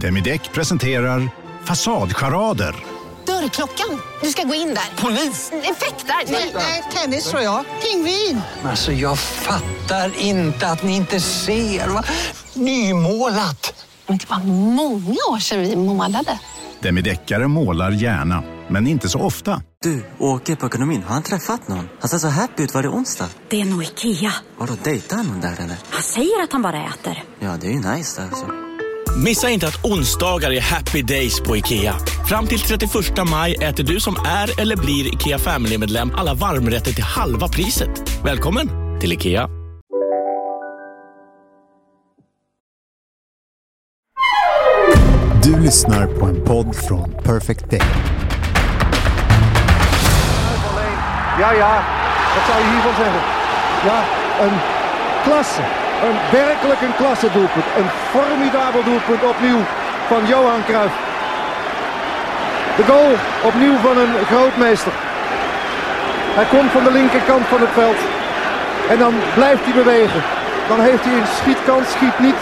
Demideck presenterar Fasadcharader. Dörrklockan. Du ska gå in där. Polis? Effektar? Nej, nej, tennis tror jag. Pingvin. Alltså jag fattar inte att ni inte ser. Va? Nymålat! Men det var många år sedan vi målade. Demideckare målar gärna, men inte så ofta. Du, åker på ekonomin. Har han träffat någon? Han ser så happy ut. Var det onsdag? Det är nog Ikea. Har du dejtat någon där eller? Han säger att han bara äter. Ja, det är ju nice där alltså. Missa inte att onsdagar är happy days på IKEA. Fram till 31 maj äter du som är eller blir IKEA Family-medlem alla varmrätter till halva priset. Välkommen till IKEA. Du lyssnar på en podd från Perfect Day. Ja, ja, wat zou je hiervan zeggen? Ja, een klasse. Een werkelijk een klasse doelpunt. Een formidabel doelpunt opnieuw van Johan Cruijff. De goal opnieuw van een grootmeester. Hij komt van de linkerkant van het veld. En dan blijft hij bewegen. Dan heeft hij een schietkans, schiet niet.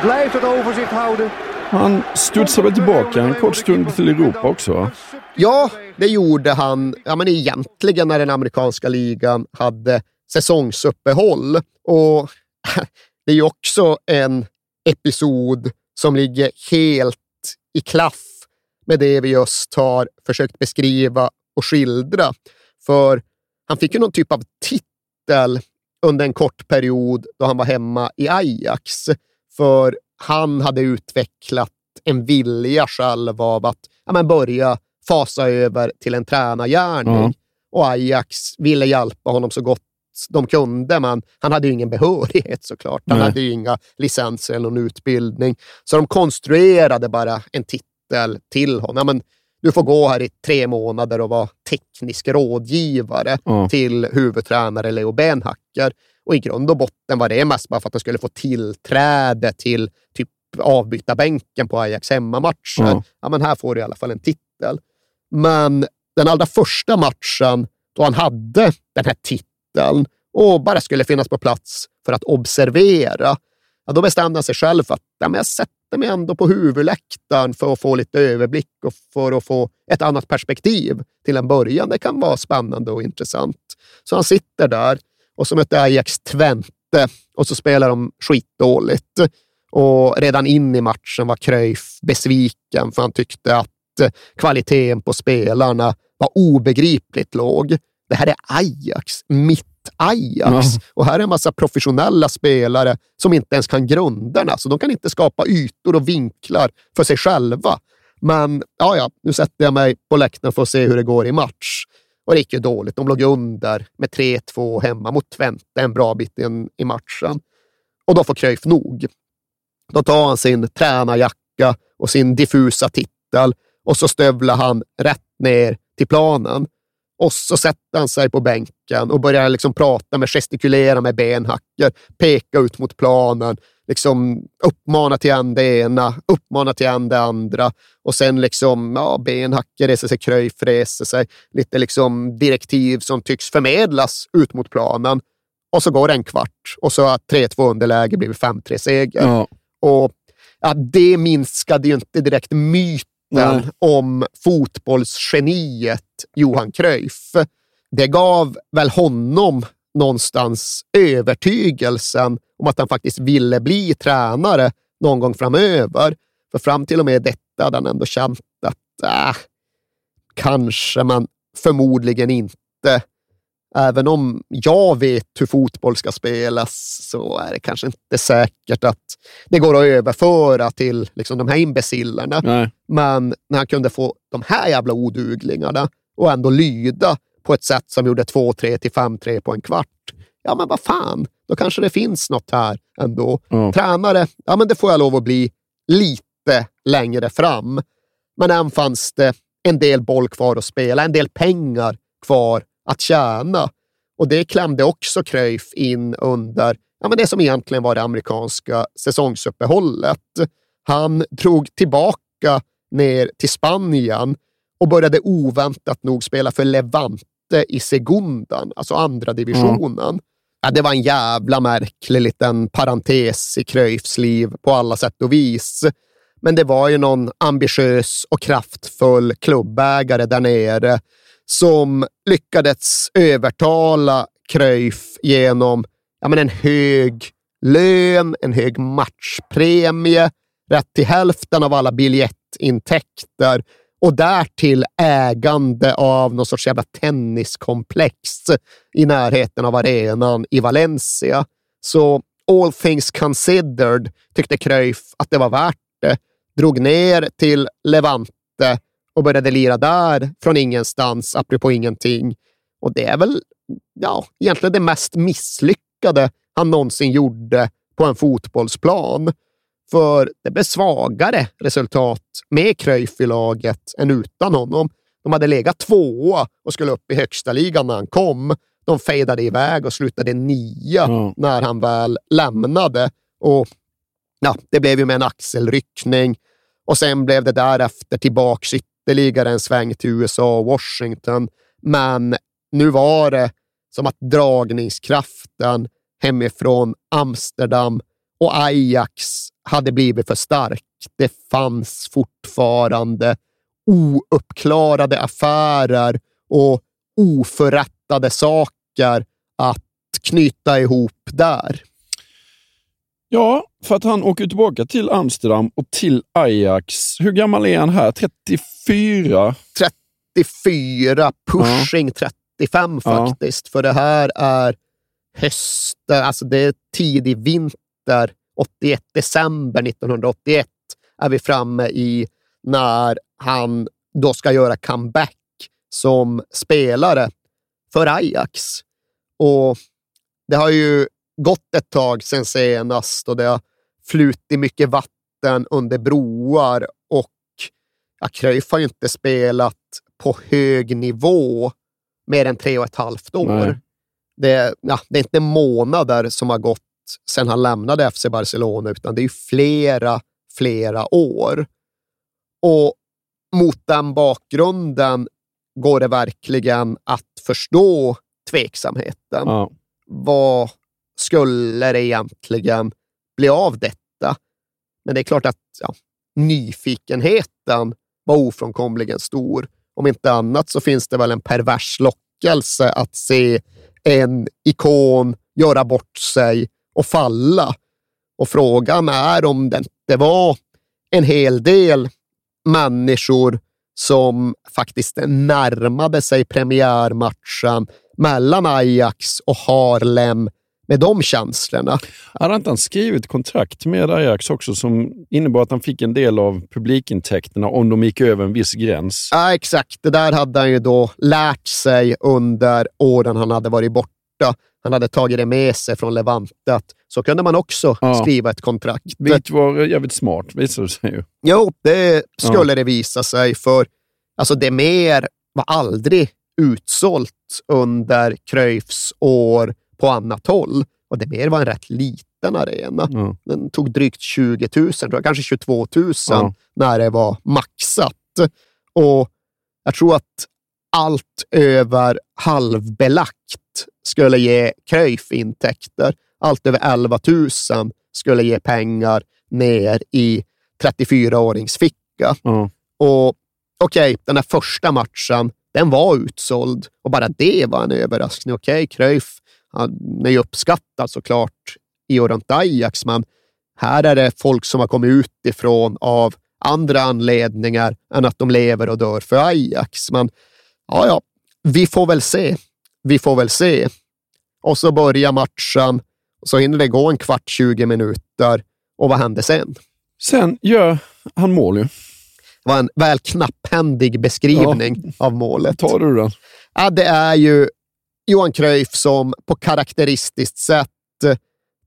Blijft het overzicht houden. Han studsade tillbaka en kort stund till Europa också? Ja, det gjorde han ja, men egentligen när den amerikanska ligan hade säsongsuppehåll. Och det är ju också en episod som ligger helt i klaff med det vi just har försökt beskriva och skildra. För han fick ju någon typ av titel under en kort period då han var hemma i Ajax. För han hade utvecklat en vilja själv av att ja, men börja fasa över till en tränargärning. Ja. Och Ajax ville hjälpa honom så gott de kunde, men han hade ju ingen behörighet såklart. Han Nej. hade ju inga licenser eller någon utbildning. Så de konstruerade bara en titel till honom. Men du får gå här i tre månader och vara teknisk rådgivare Ja. till huvudtränare Leo Benhacker. Och i grund och botten var det mest bara för att han skulle få tillträde till typ avbytarbänken på Ajax hemmamatcher. Ja. Ja. men här får du i alla fall en titel. Men den allra första matchen då han hade den här titeln och bara skulle finnas på plats för att observera, ja, då bestämde han sig själv för att ja, men jag sätter mig ändå på huvudläktaren för att få lite överblick och för att få ett annat perspektiv till en början. Det kan vara spännande och intressant. Så han sitter där och så möter Ajax Twente och så spelar de skitdåligt. Och redan in i matchen var Cruyff besviken för han tyckte att kvaliteten på spelarna var obegripligt låg. Det här är Ajax, mitt Ajax. Ja. Och här är en massa professionella spelare som inte ens kan grunderna, så de kan inte skapa ytor och vinklar för sig själva. Men ja, ja, nu sätter jag mig på läktaren för att se hur det går i match. Och det gick ju dåligt. De låg under med 3-2 hemma mot Twente en bra bit in i matchen. Och då får Cruyff nog. Då tar han sin tränarjacka och sin diffusa titel och så stövlar han rätt ner till planen. Och så sätter han sig på bänken och börjar liksom prata med, gestikulera med benhacker, peka ut mot planen, liksom uppmana till en det ena, uppmana till en det andra. Och sen liksom, ja, benhacker reser sig, Cruyff reser sig. Lite liksom direktiv som tycks förmedlas ut mot planen. Och så går det en kvart och så har 3-2 underläge blivit 5-3 seger. Ja. Och ja, det minskade ju inte direkt myten Nej. om fotbollsgeniet Johan Cruyff. Det gav väl honom någonstans övertygelsen om att han faktiskt ville bli tränare någon gång framöver. För fram till och med detta hade han ändå känt att äh, kanske, men förmodligen inte. Även om jag vet hur fotboll ska spelas så är det kanske inte säkert att det går att överföra till liksom, de här imbecillerna. Nej. Men när han kunde få de här jävla oduglingarna och ändå lyda på ett sätt som gjorde 2-3 till 5-3 på en kvart. Ja, men vad fan, då kanske det finns något här ändå. Ja. Tränare, ja men det får jag lov att bli lite längre fram. Men än fanns det en del boll kvar att spela, en del pengar kvar att tjäna. Och det klämde också Cruyff in under ja, men det som egentligen var det amerikanska säsongsuppehållet. Han drog tillbaka ner till Spanien och började oväntat nog spela för Levante i Segundan, alltså andra divisionen. Ja, det var en jävla märklig liten parentes i Cruyffs liv på alla sätt och vis. Men det var ju någon ambitiös och kraftfull klubbägare där nere som lyckades övertala Cruyff genom ja, men en hög lön, en hög matchpremie, rätt till hälften av alla biljettintäkter och därtill ägande av någon sorts jävla tenniskomplex i närheten av arenan i Valencia. Så all things considered tyckte Cruyff att det var värt det. Drog ner till Levante och började lira där från ingenstans, apropå ingenting. Och det är väl ja, egentligen det mest misslyckade han någonsin gjorde på en fotbollsplan. För det blev svagare resultat med Cruyff i laget än utan honom. De hade legat tvåa och skulle upp i högsta ligan när han kom. De fejdade iväg och slutade nia mm. när han väl lämnade. Och ja, Det blev ju med en axelryckning och sen blev det därefter tillbaks ytterligare en sväng till USA och Washington. Men nu var det som att dragningskraften hemifrån Amsterdam och Ajax hade blivit för stark. Det fanns fortfarande ouppklarade affärer och oförrättade saker att knyta ihop där. Ja, för att han åker tillbaka till Amsterdam och till Ajax. Hur gammal är han här? 34? 34, pushing ja. 35 faktiskt. Ja. För det här är hösten, alltså det är tidig vinter 81, december 1981 är vi framme i när han då ska göra comeback som spelare för Ajax. Och det har ju gått ett tag sedan senast och det har flutit mycket vatten under broar och ja, Cruyff har ju inte spelat på hög nivå mer än tre och ett halvt år. Det, ja, det är inte månader som har gått sedan han lämnade FC Barcelona, utan det är flera, flera år. Och mot den bakgrunden går det verkligen att förstå tveksamheten. Ja. Vad skulle det egentligen bli av detta? Men det är klart att ja, nyfikenheten var ofrånkomligen stor. Om inte annat så finns det väl en pervers lockelse att se en ikon göra bort sig och falla. Och frågan är om det inte var en hel del människor som faktiskt närmade sig premiärmatchen mellan Ajax och Harlem med de känslorna. Hade inte han skrivit kontrakt med Ajax också som innebar att han fick en del av publikintäkterna om de gick över en viss gräns? Ja, exakt. Det där hade han ju då lärt sig under åren han hade varit borta han hade tagit det med sig från Levante. Att så kunde man också ja. skriva ett kontrakt. Det var jävligt smart, visade det sig ju. Jo, det skulle ja. det visa sig, för alltså det mer var aldrig utsålt under Cruyffs år på annat håll. Och det mer var en rätt liten arena. Ja. Den tog drygt 20 000, tror kanske 22 000 ja. när det var maxat. Och jag tror att allt över halvbelagt skulle ge Cruyff intäkter. Allt över 11 000 skulle ge pengar ner i 34-årings ficka. Mm. Och okej, okay, den här första matchen, den var utsåld och bara det var en överraskning. Okej, okay, Cruyff han är ju uppskattad såklart i och runt Ajax, men här är det folk som har kommit utifrån av andra anledningar än att de lever och dör för Ajax. Men ja, ja, vi får väl se. Vi får väl se. Och så börjar matchen och så hinner det gå en kvart, 20 minuter. Och vad händer sen? Sen gör han mål ju. Det var en väl knapphändig beskrivning ja. av målet. Tar du den? Ja, det är ju Johan Cruyff som på karaktäristiskt sätt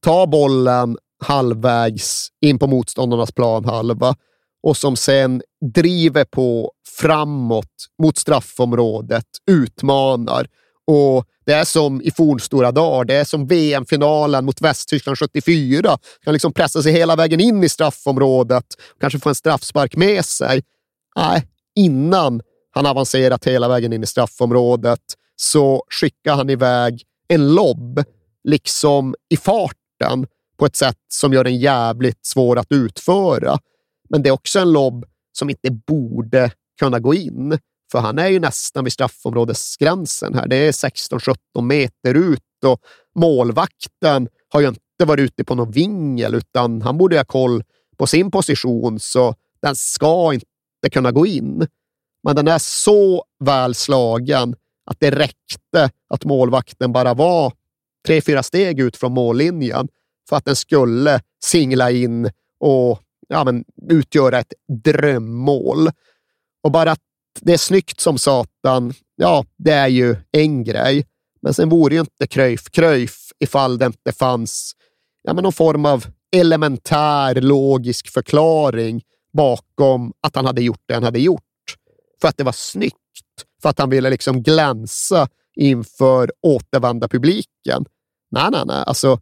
tar bollen halvvägs in på motståndarnas planhalva och som sen driver på framåt mot straffområdet, utmanar. Och Det är som i fornstora dagar. Det är som VM-finalen mot Västtyskland 74. Kan liksom pressa sig hela vägen in i straffområdet, kanske få en straffspark med sig. Nej, innan han avancerat hela vägen in i straffområdet så skickar han iväg en lobb, liksom i farten, på ett sätt som gör den jävligt svår att utföra. Men det är också en lobb som inte borde kunna gå in, för han är ju nästan vid straffområdesgränsen här. Det är 16-17 meter ut och målvakten har ju inte varit ute på någon vingel, utan han borde ha koll på sin position, så den ska inte kunna gå in. Men den är så väl slagen att det räckte att målvakten bara var tre, fyra steg ut från mållinjen för att den skulle singla in och ja, men, utgöra ett drömmål. Och bara att det är snyggt som satan, ja, det är ju en grej. Men sen vore ju inte Cruyff Cruyff ifall det inte fanns ja, men någon form av elementär logisk förklaring bakom att han hade gjort det han hade gjort. För att det var snyggt. För att han ville liksom glänsa inför återvända publiken. Nej, nej, nej. Alltså,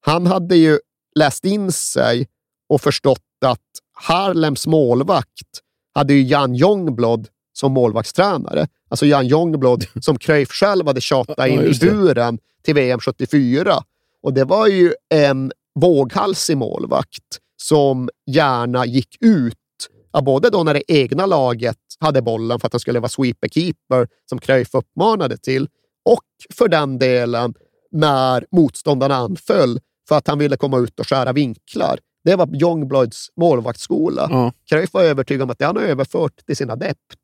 han hade ju läst in sig och förstått att Harlems målvakt hade ju Jan Jongblood som målvaktstränare. Alltså Jan Jongblood som Cruyff själv hade tjatat in i buren till VM 74. Och det var ju en våghalsig målvakt som gärna gick ut, både då när det egna laget hade bollen för att han skulle vara sweeper-keeper som Cruyff uppmanade till, och för den delen när motståndarna anföll för att han ville komma ut och skära vinklar. Det var Youngbloods målvaktsskola. Ja. Cruyff var övertygad om att det han har överfört till sin adept.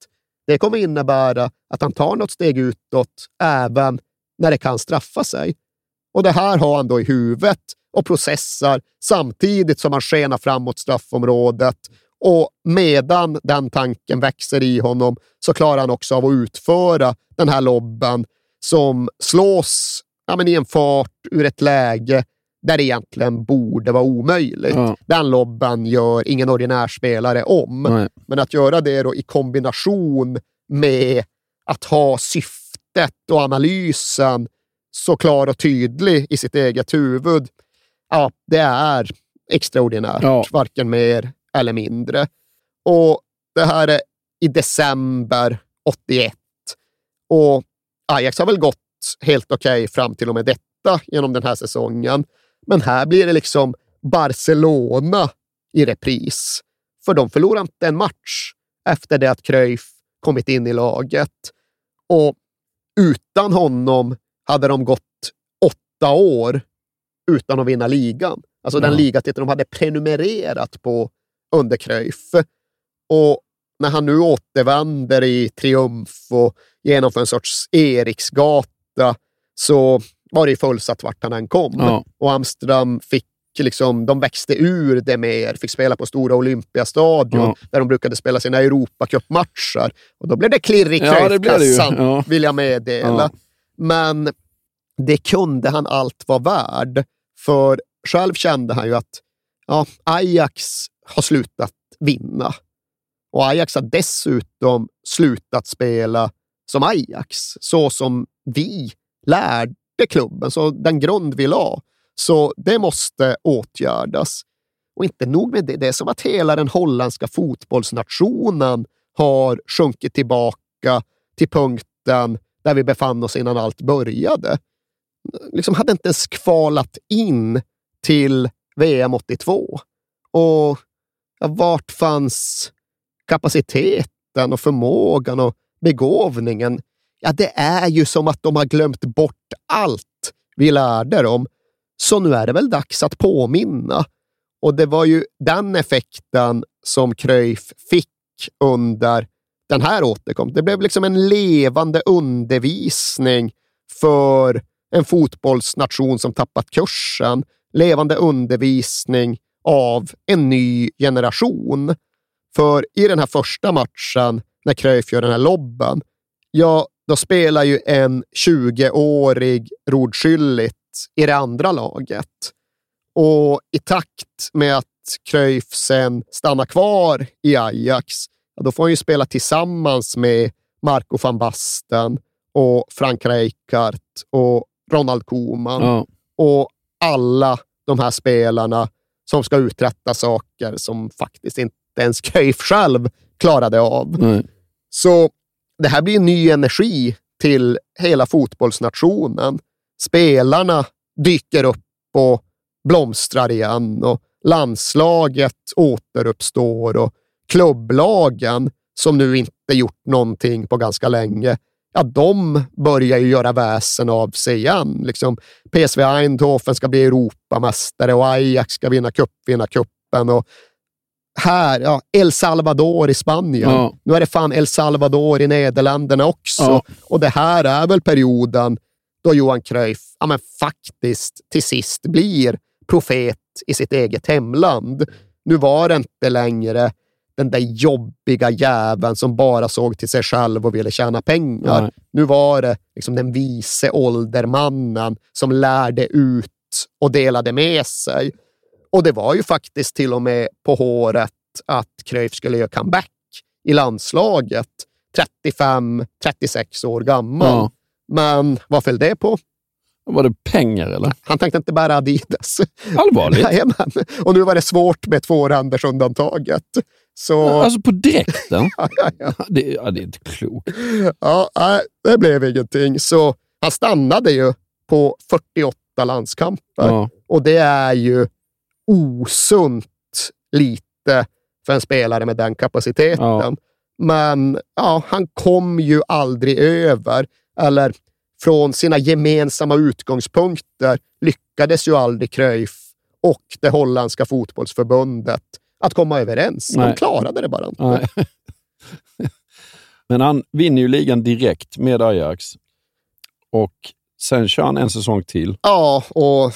Det kommer innebära att han tar något steg utåt även när det kan straffa sig. Och det här har han då i huvudet och processar samtidigt som han skenar framåt straffområdet. Och medan den tanken växer i honom så klarar han också av att utföra den här lobben som slås ja, men i en fart ur ett läge där det egentligen borde vara omöjligt. Ja. Den lobben gör ingen ordinär spelare om. Nej. Men att göra det då i kombination med att ha syftet och analysen så klar och tydlig i sitt eget huvud, ja, det är extraordinärt. Ja. Varken mer eller mindre. Och det här är i december 81. Och Ajax har väl gått helt okej fram till och med detta genom den här säsongen. Men här blir det liksom Barcelona i repris. För de förlorar inte en match efter det att Cruyff kommit in i laget. Och utan honom hade de gått åtta år utan att vinna ligan. Alltså den Ja. ligatitel de hade prenumererat på under Cruyff. Och när han nu återvänder i triumf och genomför en sorts Eriksgata så var det ju fullsatt vart han än kom. Ja. Och Amsterdam fick liksom, de växte ur det mer, fick spela på stora Olympiastadion Ja. där de brukade spela sina Europacupmatcher. Och då blev det klirr i Ja. Cruyff-kassan, Ja. vill jag meddela. Ja. Men det kunde han allt vara värd. För själv kände han ju att ja, Ajax har slutat vinna. Och Ajax har dessutom slutat spela som Ajax, så som vi lärde klubben, så den grund vi la. Så det måste åtgärdas. Och inte nog med det, det är som att hela den holländska fotbollsnationen har sjunkit tillbaka till punkten där vi befann oss innan allt började. Liksom hade inte ens kvalat in till VM 82. Och ja, vart fanns kapaciteten och förmågan och begåvningen? Ja, det är ju som att de har glömt bort allt vi lärde dem. Så nu är det väl dags att påminna. Och det var ju den effekten som Cruyff fick under den här återkomsten. Det blev liksom en levande undervisning för en fotbollsnation som tappat kursen. Levande undervisning av en ny generation. För i den här första matchen, när Cruyff gör den här lobben, ja, då spelar ju en 20-årig Rod Schüllit i det andra laget. Och i takt med att Cruyff sen stannar kvar i Ajax, ja, då får han ju spela tillsammans med Marco van Basten och Frank Rijkaard och Ronald Koeman Ja. och alla de här spelarna som ska uträtta saker som faktiskt inte ens Cruyff själv klarade av. Nej. Så det här blir en ny energi till hela fotbollsnationen. Spelarna dyker upp och blomstrar igen och landslaget återuppstår och klubblagen, som nu inte gjort någonting på ganska länge, ja, de börjar ju göra väsen av sig igen. Liksom, PSV Eindhoven ska bli Europamästare och Ajax ska vinna cupvinnarcupen. Och här, ja, El Salvador i Spanien. Ja. Nu är det fan El Salvador i Nederländerna också. Ja. Och det här är väl perioden då Johan Cruyff ja, men faktiskt till sist blir profet i sitt eget hemland. Nu var det inte längre den där jobbiga jäveln som bara såg till sig själv och ville tjäna pengar. Nej. Nu var det liksom den vise åldermannen som lärde ut och delade med sig. Och det var ju faktiskt till och med på håret att Cruyff skulle göra comeback i landslaget. 35-36 år gammal. Ja. Men vad föll det på? Var det pengar eller? Han tänkte inte bära Adidas. Allvarligt? Jajamän. Och nu var det svårt med tvårändersundantaget. Så... Alltså på direkten? ja, ja, ja. Det, ja, det är inte klokt. Ja, nej, det blev ingenting. Så han stannade ju på 48 landskamper. Ja. Och det är ju osunt lite för en spelare med den kapaciteten. Ja. Men ja, han kom ju aldrig över, eller från sina gemensamma utgångspunkter lyckades ju aldrig Cruyff och det holländska fotbollsförbundet att komma överens. De Nej. klarade det bara inte. Men han vinner ju ligan direkt med Ajax. Och sen kör han en säsong till. Ja, och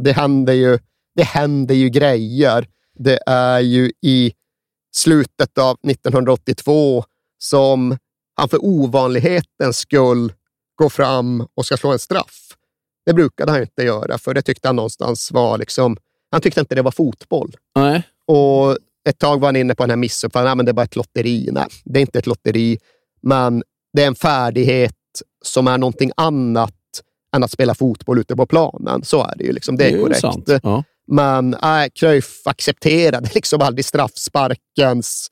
det händer ju, det händer ju grejer. Det är ju i slutet av 1982 som han för ovanlighetens skull går fram och ska slå en straff. Det brukade han inte göra, för det tyckte han någonstans var liksom... Han tyckte inte det var fotboll. Nej. Och ett tag var han inne på den här missuppfattningen, men det är bara ett lotteri. Nej, det är inte ett lotteri, men det är en färdighet som är någonting annat än att spela fotboll ute på planen. Så är det ju. Liksom. Det är, ju korrekt. sant. Ja. Men äh, Cruyff accepterade liksom aldrig straffsparkens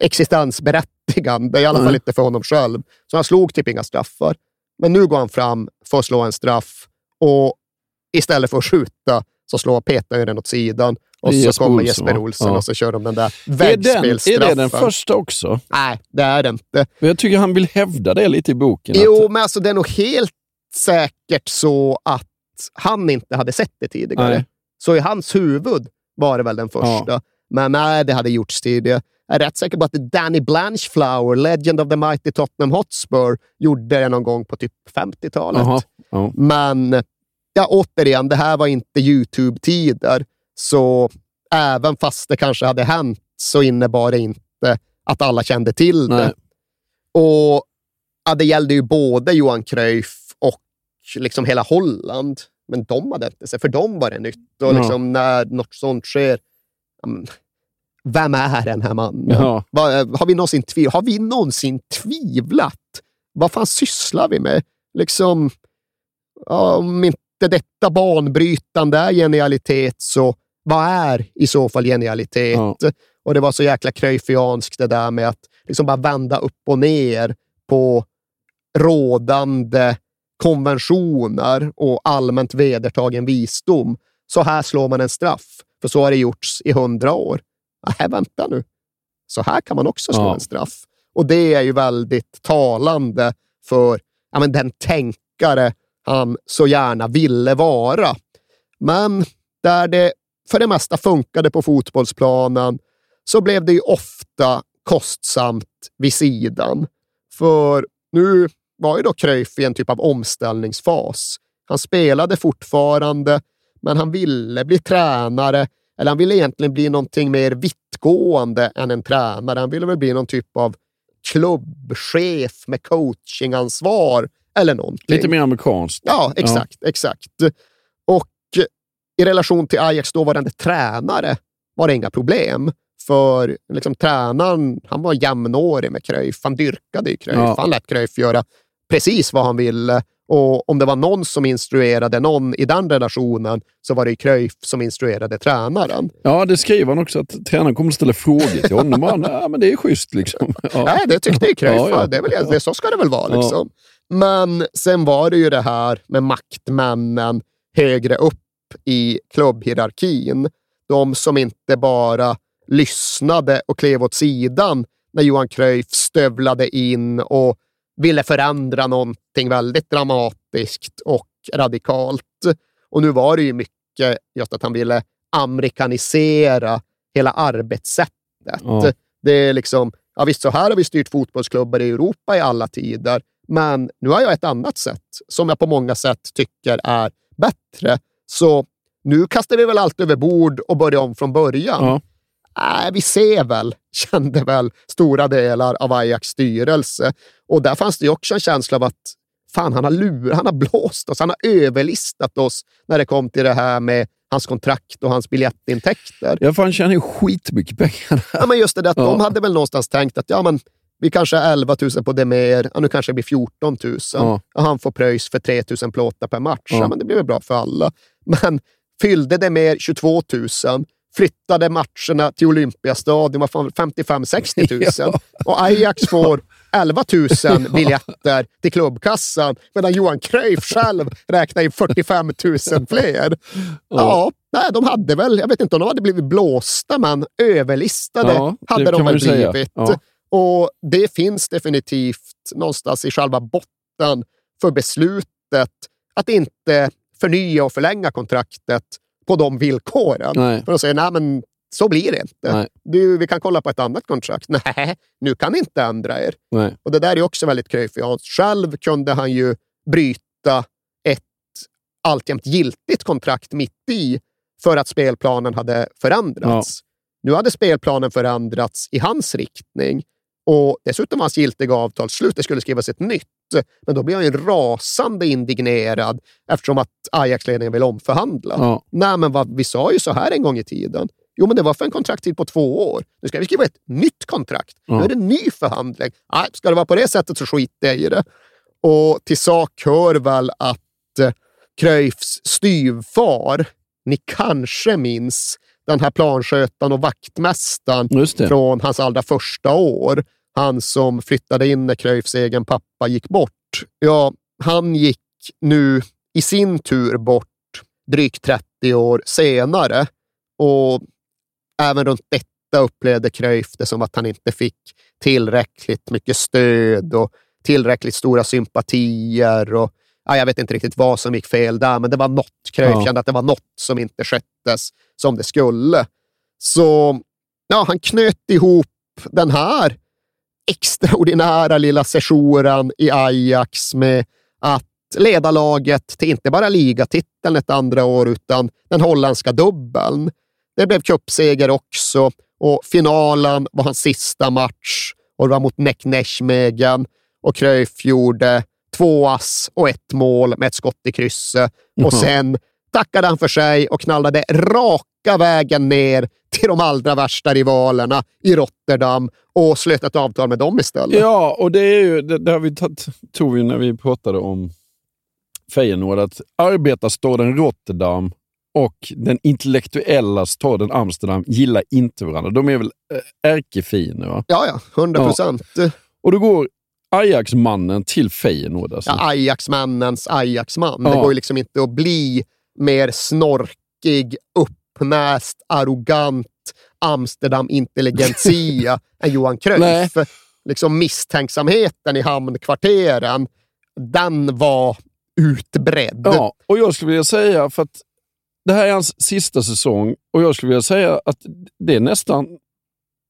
existensberättigande, i alla fall Nej. inte för honom själv. Så han slog typ inga straffar. Men nu går han fram för att slå en straff och istället för att skjuta så slår petar den åt sidan och Jesper så kommer Olsson, Jesper? Olsson Ja. och så kör de den där Är den, är väggspelsstraffen. det den första också? Nej, det är det inte. Men jag tycker han vill hävda det lite i boken. Jo, Att, men alltså det är nog helt säkert så att han inte hade sett det tidigare. Nej. Så i hans huvud var det väl den första. Men nej, det hade gjorts tidigare. Jag är rätt säker på att Danny Blanchflower, Legend of the Mighty Tottenham Hotspur, gjorde det någon gång på typ 50-talet. Jaha, ja. Men ja, återigen, det här var inte YouTube-tider, så även fast det kanske hade hänt så innebar det inte att alla kände till det. Nej. Och ja, Det gällde ju både Johan Cruyff och liksom hela Holland. Men de hade inte sett, för dem var det nytt. Och Ja. liksom, när något sånt sker, vem är den här mannen? Ja. Har, vi någonsin tviv- har vi någonsin tvivlat? Vad fan sysslar vi med? Liksom, om inte detta banbrytande är genialitet, så vad är i så fall genialitet? Ja. Och det var så jäkla Cruyffianskt det där med att liksom bara vända upp och ner på rådande konventioner och allmänt vedertagen visdom. Så här slår man en straff, för så har det gjorts i hundra år. Nej, vänta nu. Så här kan man också slå Ja. en straff. Och det är ju väldigt talande för ja, men den tänkare han så gärna ville vara. Men där det för det mesta funkade på fotbollsplanen så blev det ju ofta kostsamt vid sidan. För nu var ju då Cruyff i en typ av omställningsfas. Han spelade fortfarande, men han ville bli tränare. Eller han ville egentligen bli någonting mer vittgående än en tränare. Han ville väl bli någon typ av klubbchef med coachingansvar eller någonting. Lite mer amerikanskt. Ja, exakt. exakt. I relation till Ajax dåvarande tränare var det inga problem. För liksom, tränaren han var jämnårig med Cruyff. Han dyrkade ju Cruyff. Ja. Han lät Cruyff göra precis vad han ville. Och om det var någon som instruerade någon i den relationen så var det Cruyff som instruerade tränaren. Ja, det skriver han också att tränaren kommer att ställa frågor till honom. Han, ja, men det är schysst liksom. Ja. Nej, det tyckte ju Cruyff. Ja, ja. Det är väl, det, så ska det väl vara. Ja. Liksom. Men sen var det ju det här med maktmännen högre upp i klubbhierarkin. de som inte bara lyssnade och klev åt sidan när Johan Cruyff stövlade in och ville förändra någonting väldigt dramatiskt och radikalt. Och nu var det ju mycket just att han ville amerikanisera hela arbetssättet. Ja. Det är liksom, ja visst, så här har vi styrt fotbollsklubbar i Europa i alla tider, men nu har jag ett annat sätt som jag på många sätt tycker är bättre. Så nu kastar vi väl allt över bord och börjar om från början. Ja. Nej, vi ser väl, kände väl stora delar av Ajax styrelse. Och där fanns det ju också en känsla av att fan, han har lurat, han har blåst oss, han har överlistat oss när det kom till det här med hans kontrakt och hans biljettintäkter. Ja, för han tjänar ju skitmycket pengar. Ja, men just det att Ja. de hade väl någonstans tänkt att ja, men vi kanske är 11 000 på Demer, ja, nu kanske det blir 14 000. Ja. Och han får pröjs för 3 000 plåtar per match. Ja. Ja. men det blir väl bra för alla. Men fyllde Demer 22 000, flyttade matcherna till Olympiastadion, vad fan, 55-60 000. Och Ajax får 11 000 biljetter till klubbkassan, medan Johan Cruyff själv räknar in 45 000 fler. Ja, nej, de hade väl, jag vet inte om de hade blivit blåsta, men överlistade hade de väl blivit. Ja. Och det finns definitivt någonstans i själva botten för beslutet att inte förnya och förlänga kontraktet på de villkoren. Nej. För de säger, nej men så blir det inte. Nej. Du, vi kan kolla på ett annat kontrakt. Nej, nu kan ni inte ändra er. Nej. Och det där är också väldigt Cruyffianskt. Själv kunde han ju bryta ett alltjämt giltigt kontrakt mitt i för att spelplanen hade förändrats. Nu hade spelplanen förändrats i hans riktning och dessutom var hans giltiga avtal slut. Det skulle skrivas ett nytt. Men då blir han ju rasande indignerad eftersom att Ajax-ledningen vill omförhandla. Ja. Nej, men vad, vi sa ju så här en gång i tiden. Jo, men det var för en kontrakt på två år. Nu ska vi skriva ett nytt kontrakt. Nu Ja. är det en ny förhandling. Nej, ska det vara på det sättet så skiter jag i det. Och till sak hör väl att eh, Cruyffs styvfar, ni kanske minns den här planskötaren och vaktmästaren från hans allra första år. Han som flyttade in när Cruyffs egen pappa gick bort. Ja, han gick nu i sin tur bort drygt 30 år senare. Och även runt detta upplevde Cruyff det som att han inte fick tillräckligt mycket stöd och tillräckligt stora sympatier. Och, ja, jag vet inte riktigt vad som gick fel där, men det var något. Cruyff Ja. kände att det var något som inte sköttes som det skulle. Så ja, han knöt ihop den här extraordinära lilla sessionen i Ajax med att leda laget till inte bara ligatiteln ett andra år, utan den holländska dubbeln. Det blev cupseger också och finalen var hans sista match och det var mot Nekneshmegen och Cruyff gjorde två ass och ett mål med ett skott i krysset. Och Jaha. sen tackade han för sig och knallade raka vägen ner till de allra värsta rivalerna i Rotterdam och slöt ett avtal med dem istället. Ja, och det är ju, det, det har vi tagit, tog vi när vi pratade om Feyenoord, att arbetarstaden Rotterdam och den intellektuella staden Amsterdam gillar inte varandra. De är väl äh, ärkefiender? Va? Ja, ja, hundra procent. Och då går Ajax-mannen till Feyenoord. Alltså. Ja, Ajax-mannens Ajax-man. Det Ja. går ju liksom inte att bli mer snorkig, uppnäst, arrogant Amsterdam-intelligentsia än Johan Cruyff. Liksom misstänksamheten i hamnkvarteren, den var utbredd. Ja, och jag skulle vilja säga, för att det här är hans sista säsong och jag skulle vilja säga att det är nästan,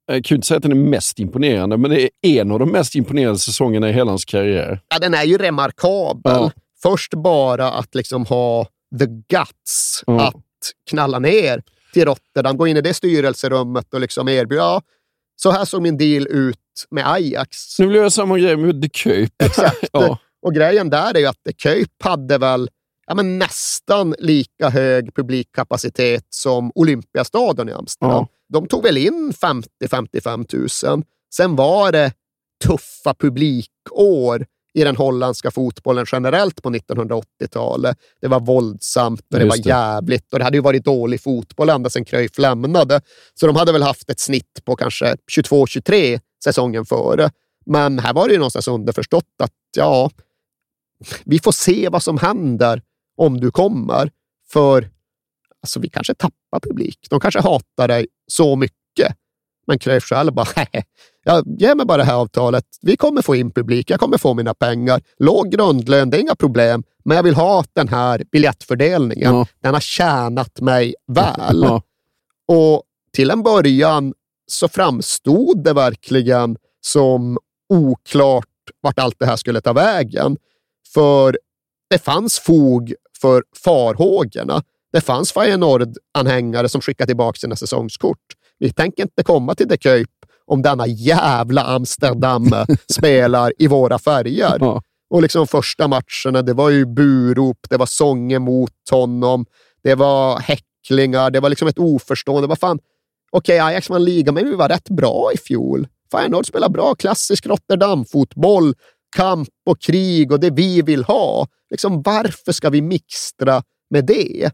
jag kan ju inte säga att den är mest imponerande, men det är en av de mest imponerande säsongerna i hela hans karriär. Ja, den är ju remarkabel. Ja. Först bara att liksom ha the guts Ja. att knalla ner till Rotterdam, gå in i det styrelserummet och liksom erbjuda, ja, så här såg min deal ut med Ajax. Nu jag göra samma grej med The Cape. Exakt. ja. Och grejen där är ju att The Cape hade väl ja, men nästan lika hög publikkapacitet som Olympiastadion i Amsterdam. Ja. De tog väl in 50-55 000. Sen var det tuffa publikår i den holländska fotbollen generellt på 1980-talet. Det var våldsamt och det Just var det. jävligt och det hade ju varit dålig fotboll ända sedan Cruyff lämnade. Så de hade väl haft ett snitt på kanske 22-23 säsongen före. Men här var det ju någonstans underförstått att ja, vi får se vad som händer om du kommer. För alltså, vi kanske tappar publik. De kanske hatar dig så mycket. Men själv bara, ja, ge mig bara det här avtalet. Vi kommer få in publik, jag kommer få mina pengar. Låg grundlön, det är inga problem. Men jag vill ha den här biljettfördelningen. Ja. Den har tjänat mig väl. Ja. Och till en början så framstod det verkligen som oklart vart allt det här skulle ta vägen. För det fanns fog för farhågorna. Det fanns Feyenoord-anhängare som skickade tillbaka sina säsongskort. Vi tänker inte komma till The Cape om denna jävla Amsterdam spelar i våra färger. Ja. Och liksom första matcherna, det var ju burop, det var sånger mot honom, det var häcklingar, det var liksom ett oförstående. Vad fan, okej, Ajax vann ligan, men vi var rätt bra i fjol. Feyenoord spelar bra, klassisk Rotterdam-fotboll, kamp och krig och det vi vill ha. Liksom, varför ska vi mixtra med det?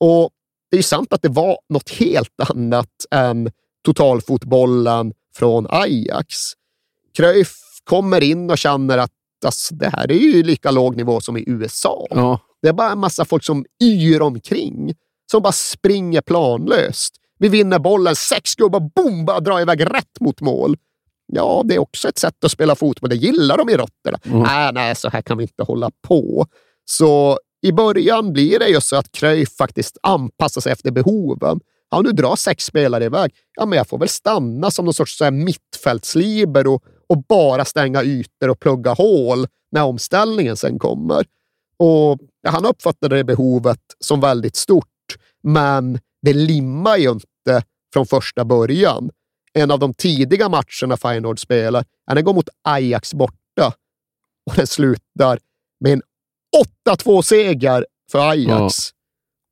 Och det är ju sant att det var något helt annat än totalfotbollen från Ajax. Cruyff kommer in och känner att alltså, det här är ju lika låg nivå som i USA. Ja. Det är bara en massa folk som yr omkring, som bara springer planlöst. Vi vinner bollen, sex gubbar, boom, bara drar iväg rätt mot mål. Ja, det är också ett sätt att spela fotboll. Det gillar de i Rotterdam. Mm. Nej, nej, så här kan vi inte hålla på. Så i början blir det ju så att Cruyff faktiskt anpassar sig efter behoven. Ja, nu drar sex spelare iväg. Ja, men jag får väl stanna som någon sorts så här mittfältslibero och bara stänga ytor och plugga hål när omställningen sen kommer. Och ja, Han uppfattade det behovet som väldigt stort, men det limmar ju inte från första början. En av de tidiga matcherna Feyenoord spelar, ja, den går mot Ajax borta och den slutar med en 8-2-seger för Ajax.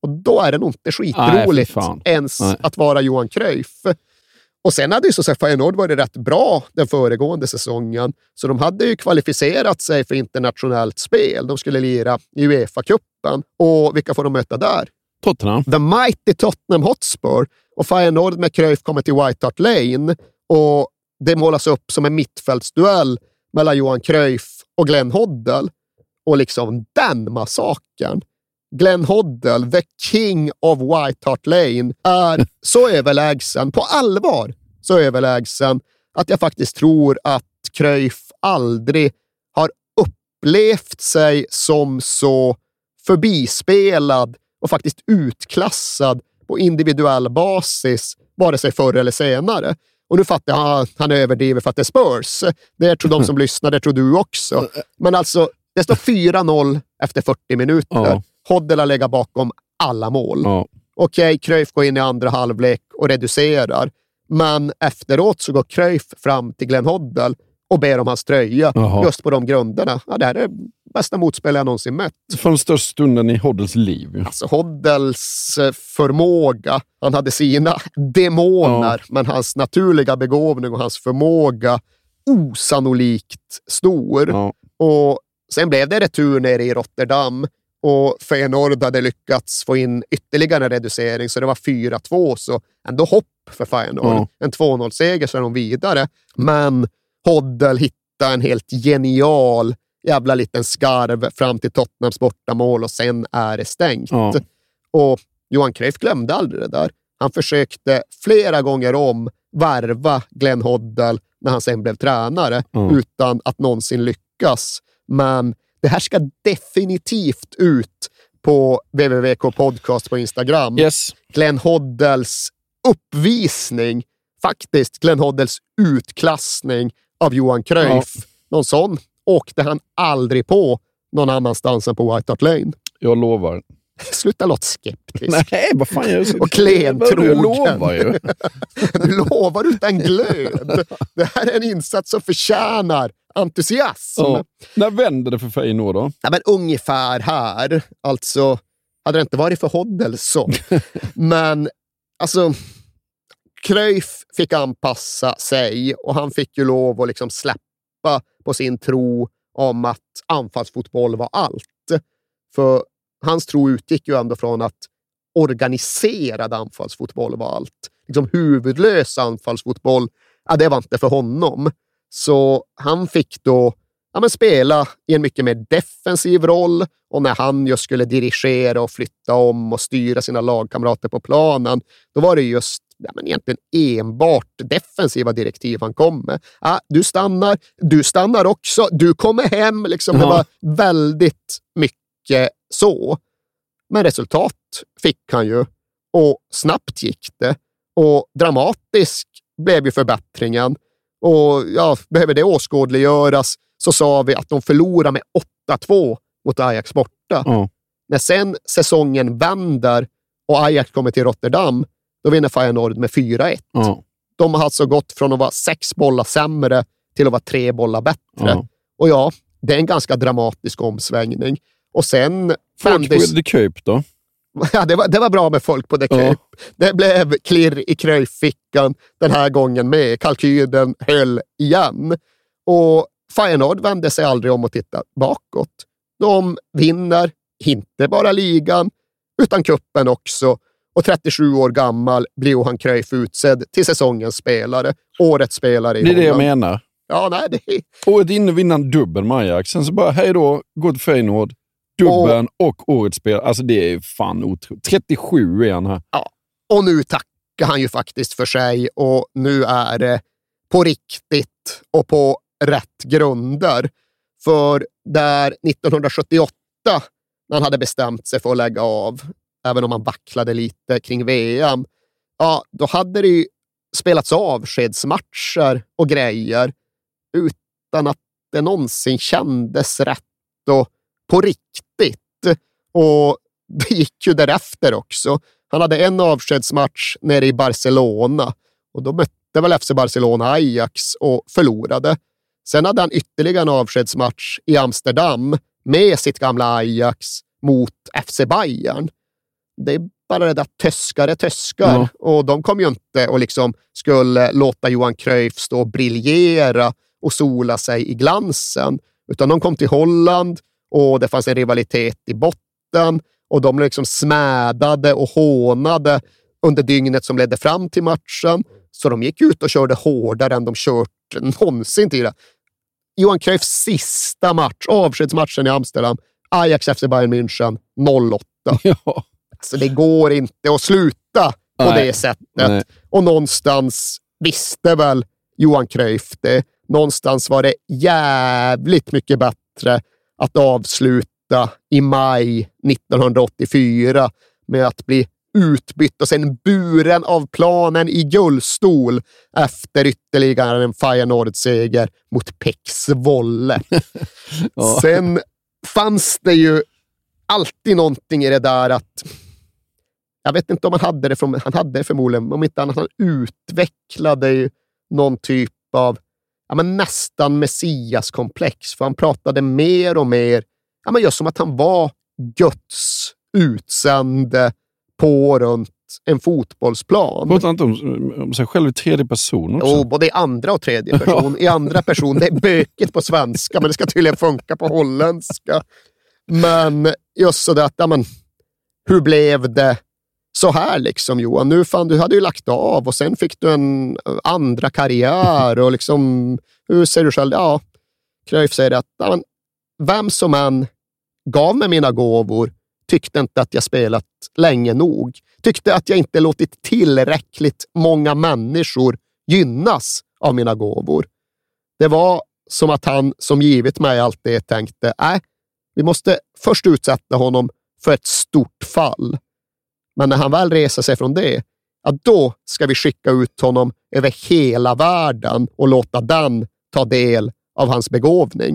Och då är det nog inte Nej, skitroligt fan. ens Nej. att vara Johan Cruyff. Och sen hade ju så sagt Feyenoord varit rätt bra den föregående säsongen, så de hade ju kvalificerat sig för internationellt spel. De skulle lira i Uefa-cupen. Och vilka får de möta där? Tottenham. The Mighty Tottenham Hotspur. Och Feyenoord med Cruyff kommer till White Hart Lane och det målas upp som en mittfältsduell mellan Johan Cruyff och Glenn Hoddle. Och liksom den massakern. Glenn Hoddle, the king of White Hart Lane, är så överlägsen, på allvar så överlägsen, att jag faktiskt tror att Cruyff aldrig har upplevt sig som så förbispelad och faktiskt utklassad på individuell basis, vare sig förr eller senare. Och nu fattar jag att han överdriver för att det är Spurs. Det tror de som lyssnar, det tror du också. Men alltså, det står 4-0 efter 40 minuter. Ja. Har legat bakom alla mål. Ja. Okej, Cruyff går in i andra halvlek och reducerar. Men efteråt så går Cruyff fram till Glenn Hoddle och ber om hans tröja. Jaha. Just på de grunderna. Ja, det här är bästa motspel jag någonsin mött. Från största stunden i Hoddles liv. Alltså Hoddles eh, förmåga, han hade sina demoner, men hans naturliga begåvning och hans förmåga osannolikt stor. Ja. Och sen blev det retur nere i Rotterdam och Feyenoord hade lyckats få in ytterligare en reducering, så det var 4-2. Så ändå hopp för Feyenoord. Ja. En 2-0-seger så är de vidare. Men Hoddle hittade en helt genial jävla liten skarv fram till Tottenhams bortamål och sen är det stängt. Ja. Och Johan Cruyff glömde aldrig det där. Han försökte flera gånger om värva Glenn Hoddle när han sen blev tränare Mm. utan att någonsin lyckas. Men det här ska definitivt ut på www.k podcast på Instagram. Yes. Glenn Hoddles uppvisning, faktiskt Glenn Hoddles utklassning av Johan Cruyff. Någon sån åkte han aldrig på någon annanstans än på White Hart Lane. Jag lovar. Sluta låta skeptisk. Nej, vad fan. Jag är. Och klentrogen. Jag lovar ju. Du lovar utan glöd. Det här är en insats som förtjänar entusiasm. Ja. När vänder det för Feyenoord då? Ja, men ungefär här. Alltså, hade det inte varit för Hoddle så. men alltså, Cruyff fick anpassa sig och han fick ju lov att liksom släppa på sin tro om att anfallsfotboll var allt. För hans tro utgick ju ändå från att organiserad anfallsfotboll var allt. Liksom huvudlös anfallsfotboll, ja, det var inte för honom. Så han fick då ja, men spela i en mycket mer defensiv roll och när han just skulle dirigera och flytta om och styra sina lagkamrater på planen, då var det just ja, men egentligen enbart defensiva direktiv han kom med. Ah, du stannar, du stannar också, du kommer hem. Liksom, Det var väldigt mycket så. Men resultat fick han ju och snabbt gick det och dramatisk blev ju förbättringen. Och ja, behöver det åskådliggöras så sa vi att de förlorade med 8-2 mot Ajax borta. Ja. När sen säsongen vänder och Ajax kommer till Rotterdam, då vinner Feyenoord med 4-1. Ja. De har alltså gått från att vara sex bollar sämre till att vara tre bollar bättre. Ja. Och ja, det är en ganska dramatisk omsvängning. Och sen... Folk på The Cape då? Ja, det, var, det var bra med folk på Cape. Ja. Det blev klirr i Cruyff-fickan den här gången med. Kalkylen höll igen. Och Feyenoord vände sig aldrig om och tittade bakåt. De vinner inte bara ligan, utan kuppen också. Och 37 år gammal blir Johan Cruyff utsedd till säsongens spelare. Årets spelare i Det är det jag menar. Ja, nej, det är... Året inne vinner han dubbel med Ajax. Sen så bara, hej då, gå till Feyenoord. Dubbeln och årets spelare. Alltså det är fan otroligt. 37 är han här. Ja, och nu tackar han ju faktiskt för sig och nu är det på riktigt och på rätt grunder. För där 1978, när han hade bestämt sig för att lägga av, även om han vacklade lite kring VM, ja, då hade det ju spelats avskedsmatcher och grejer utan att det någonsin kändes rätt och på riktigt. Och det gick ju därefter också. Han hade en avskedsmatch nere i Barcelona och då mötte väl FC Barcelona Ajax och förlorade. Sen hade han ytterligare en avskedsmatch i Amsterdam med sitt gamla Ajax mot FC Bayern. Det är bara det där töskare töskar Ja. och de kom ju inte och liksom skulle låta Johan Cruyff stå och briljera och sola sig i glansen, utan de kom till Holland och det fanns en rivalitet i botten och de liksom smädade och hånade under dygnet som ledde fram till matchen. Så de gick ut och körde hårdare än de kört någonsin tidigare. Johan Cruyffs sista match, avskedsmatchen i Amsterdam, Ajax FC Bayern München 08. Ja. Så det går inte att sluta på Nej. det sättet. Nej. Och någonstans visste väl Johan Cruyff det. Någonstans var det jävligt mycket bättre att avsluta i maj 1984 med att bli utbytt och sen buren av planen i guldstol efter ytterligare en Feyenoord-seger mot Pex Volle. Ja. Sen fanns det ju alltid någonting i det där att jag vet inte om han hade det från, han hade det förmodligen, om inte annat, han utvecklade ju någon typ av ja, men nästan messiaskomplex, för han pratade mer och mer, ja, men just som att han var Guds utsände på och runt en fotbollsplan. Pratar inte om, om sig själv i tredje person också? Jo, både i andra och tredje person. I andra person, det är bökigt på svenska, men det ska tydligen funka på holländska. Men just sådär att, ja, men, hur blev det så här liksom Johan? Nu fan, du hade ju lagt av och sen fick du en eh, andra karriär och liksom, hur ser du själv? Ja, Cruyff säger att ja, men, vem som än gav mig mina gåvor tyckte inte att jag spelat länge nog. Tyckte att jag inte låtit tillräckligt många människor gynnas av mina gåvor. Det var som att han, som givit mig allt det, tänkte, nej, vi måste först utsätta honom för ett stort fall. Men när han väl reser sig från det, ja, då ska vi skicka ut honom över hela världen och låta den ta del av hans begåvning.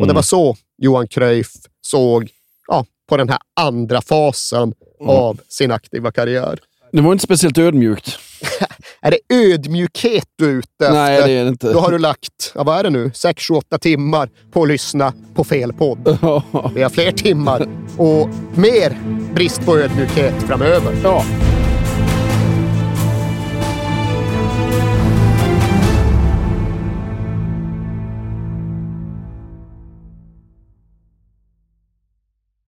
Och det Mm. var så Johan Cruyff såg ja, på den här andra fasen av sin aktiva karriär. Det var inte speciellt ödmjukt. Är det ödmjukhet du är ute efter? Nej, det är det inte. Då har du lagt, ja, vad är det nu, 6-8 timmar på att lyssna på fel podd. Vi har fler timmar och mer brist på ödmjukhet framöver. Ja.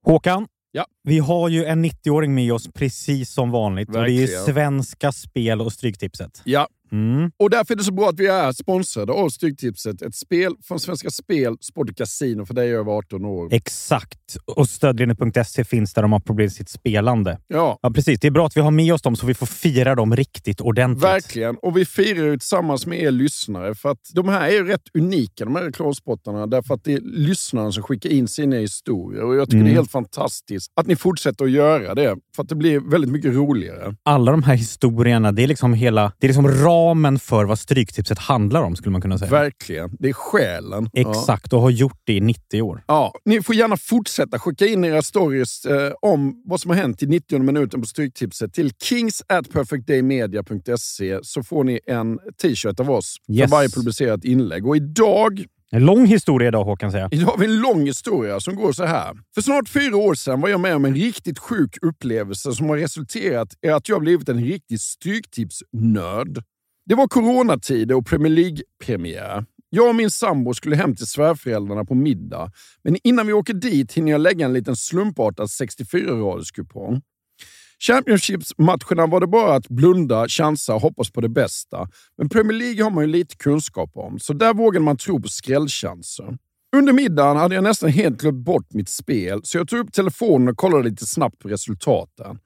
Håkan, Ja. vi har ju en 90-åring med oss precis som vanligt. Och det är ju Verkligen. Svenska Spel och Stryktipset. Ja. Mm. Och därför är det så bra att vi är sponsrade av Stryktipset. Ett spel från Svenska Spel, Sport och Casino för dig över 18 år. Exakt. Och stödlinjen.se finns där de har problem med sitt spelande. Ja. ja, precis. Det är bra att vi har med oss dem så vi får fira dem riktigt ordentligt. Verkligen. Och vi firar ju tillsammans med er lyssnare. För att de här är ju rätt unika, de här reklamspottarna. Därför att det är lyssnarna som skickar in sina historier. Och jag tycker Mm. det är helt fantastiskt att ni fortsätter att göra det. För att det blir väldigt mycket roligare. Alla de här historierna, det är liksom hela det är liksom ramen för vad Stryktipset handlar om, skulle man kunna säga. Verkligen. Det är själen. Exakt, och har gjort det i 90 år. Ja, ni får gärna fortsätta skicka in era stories eh, om vad som har hänt i 90 minuten på Stryktipset till kings at perfectdaymedia.se så får ni en t-shirt av oss Yes. för varje publicerat inlägg. Och idag En lång historia idag, Håkan säga. Idag har vi en lång historia som går så här. För snart fyra år sedan var jag med om en riktigt sjuk upplevelse som har resulterat i att jag blivit en riktig stryktipsnörd. Det var coronatider och Premier League-premiär. Jag och min sambo skulle hem till svärföräldrarna på middag, men innan vi åker dit hinner jag lägga en liten slumpartad 64-raderskupong. Championships-matcherna var det bara att blunda, chansa och hoppas på det bästa. Men Premier League har man ju lite kunskap om, så där vågade man tro på skrällchanser. Under middagen hade jag nästan helt glömt bort mitt spel, så jag tog upp telefonen och kollade lite snabbt på resultaten.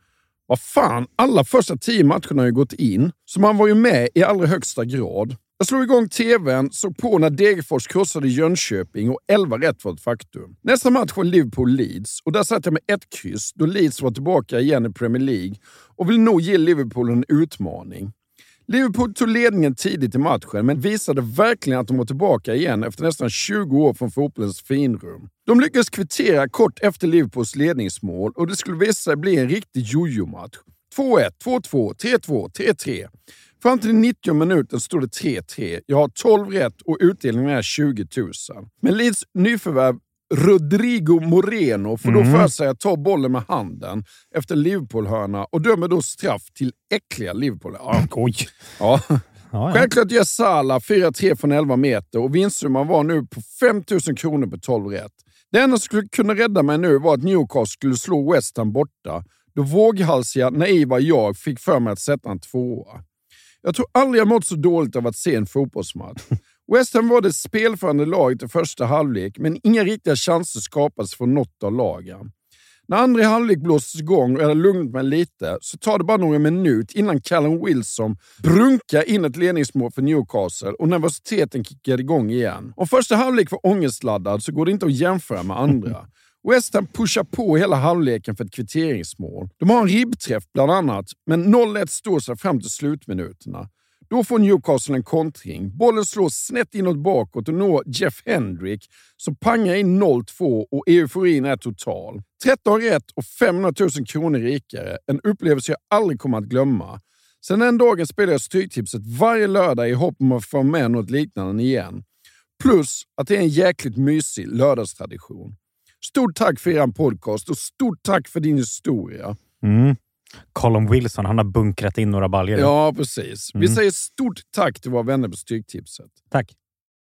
Vad fan, alla första tio matcherna har ju gått in, så man var ju med i allra högsta grad. Jag slog igång tvn, såg på när Degerfors krossade Jönköping och 11 rätt var ett faktum. Nästa match var Liverpool-Leeds och där satt jag med ett kryss då Leeds var tillbaka igen i Premier League och vill nog ge Liverpool en utmaning. Liverpool tog ledningen tidigt i matchen, men visade verkligen att de var tillbaka igen efter nästan 20 år från fotbollens finrum. De lyckades kvittera kort efter Liverpools ledningsmål och det skulle visa sig bli en riktig jojo-match. 2-1, 2-2, 3-2, 3-3. Fram till 90 minuten stod det 3-3. Jag har 12 rätt och utdelningen är 20 000. Men Leeds nyförvärv Rodrigo Moreno får då för sig att ta bollen med handen efter Liverpool-hörna och dömer då straff till äckliga Liverpool. Ja. Oj! Ja. Självklart gör Salah 4-3 från 11 meter och vinstsumman var nu på 5 000 kronor på 12 rätt. Det enda som skulle kunna rädda mig nu var att Newcastle skulle slå West Ham borta, då våghalsiga, naiva jag fick för mig att sätta en tvåa. Jag tror aldrig jag mått så dåligt av att se en fotbollsmatch. West Ham var det spelförande laget i första halvlek, men inga riktiga chanser skapades från något av lagen. När andra halvlek blåstes igång och jag hade lugnat mig lite så tar det bara några minuter innan Callum Wilson brunkar in ett ledningsmål för Newcastle och nervositeten kickar igång igen. Om första halvlek var ångestladdad så går det inte att jämföra med andra. West Ham pushar på hela halvleken för ett kvitteringsmål. De har en ribbträff bland annat, men 0-1 står sig fram till slutminuterna. Då får Newcastle en kontring. Bollen slås snett inåt bakåt och når Jeff Hendrick som pangar in 0-2 och euforin är total. 13 rätt och 500 000 kronor rikare. En upplevelse jag aldrig kommer att glömma. Sen den dagen spelar jag Stryktipset varje lördag i hopp om att få med något liknande igen. Plus att det är en jäkligt mysig lördagstradition. Stort tack för er podcast och stort tack för din historia. Mm. Colin Wilson, han har bunkrat in några baljor. Ja, precis. Vi Mm. säger stort tack till våra vänner på Stryktipset. Tack.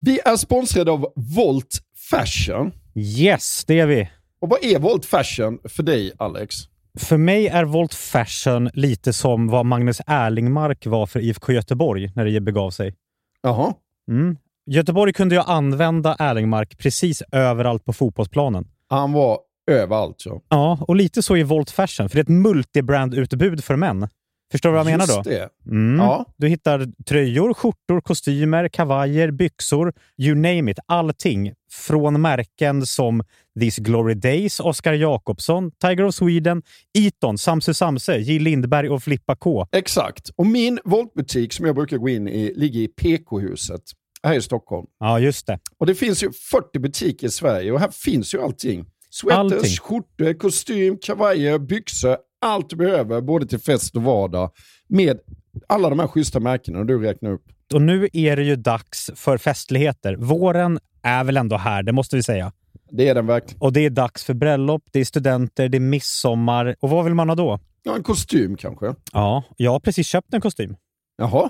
Vi är sponsrade av Volt Fashion. Yes, det är vi. Och vad är Volt Fashion för dig, Alex? För mig är Volt Fashion lite som vad Magnus Erlingmark var för IFK Göteborg när det begav sig. Jaha. Mm. Göteborg kunde ju använda Erlingmark precis överallt på fotbollsplanen. Han var överallt. Ja. Ja, och lite så i Volt Fashion, för det är ett multibrand-utbud för män. Förstår du vad jag menar då? Just det. Mm. Ja. Du hittar tröjor, skjortor, kostymer, kavajer, byxor, you name it. Allting. Från märken som These Glory Days, Oscar Jakobsson, Tiger of Sweden, Eton, Samse Samse, J. Lindberg och Flippa K. Exakt. Och min Voltbutik som jag brukar gå in i ligger i PK-huset här i Stockholm. Ja, just det. Och det finns ju 40 butiker i Sverige och här finns ju allting. Sweaters, Allting. skjortor, kostym, kavajer, byxor. Allt du behöver både till fest och vardag med alla de här schyssta märkena du räknar upp. Och nu är det ju dags för festligheter. Våren är väl ändå här, det måste vi säga. Det är den verkligen. Och det är dags för bröllop, det är studenter, det är midsommar. Och vad vill man ha då? Ja, en kostym kanske. Ja, jag har precis köpt en kostym. Jaha.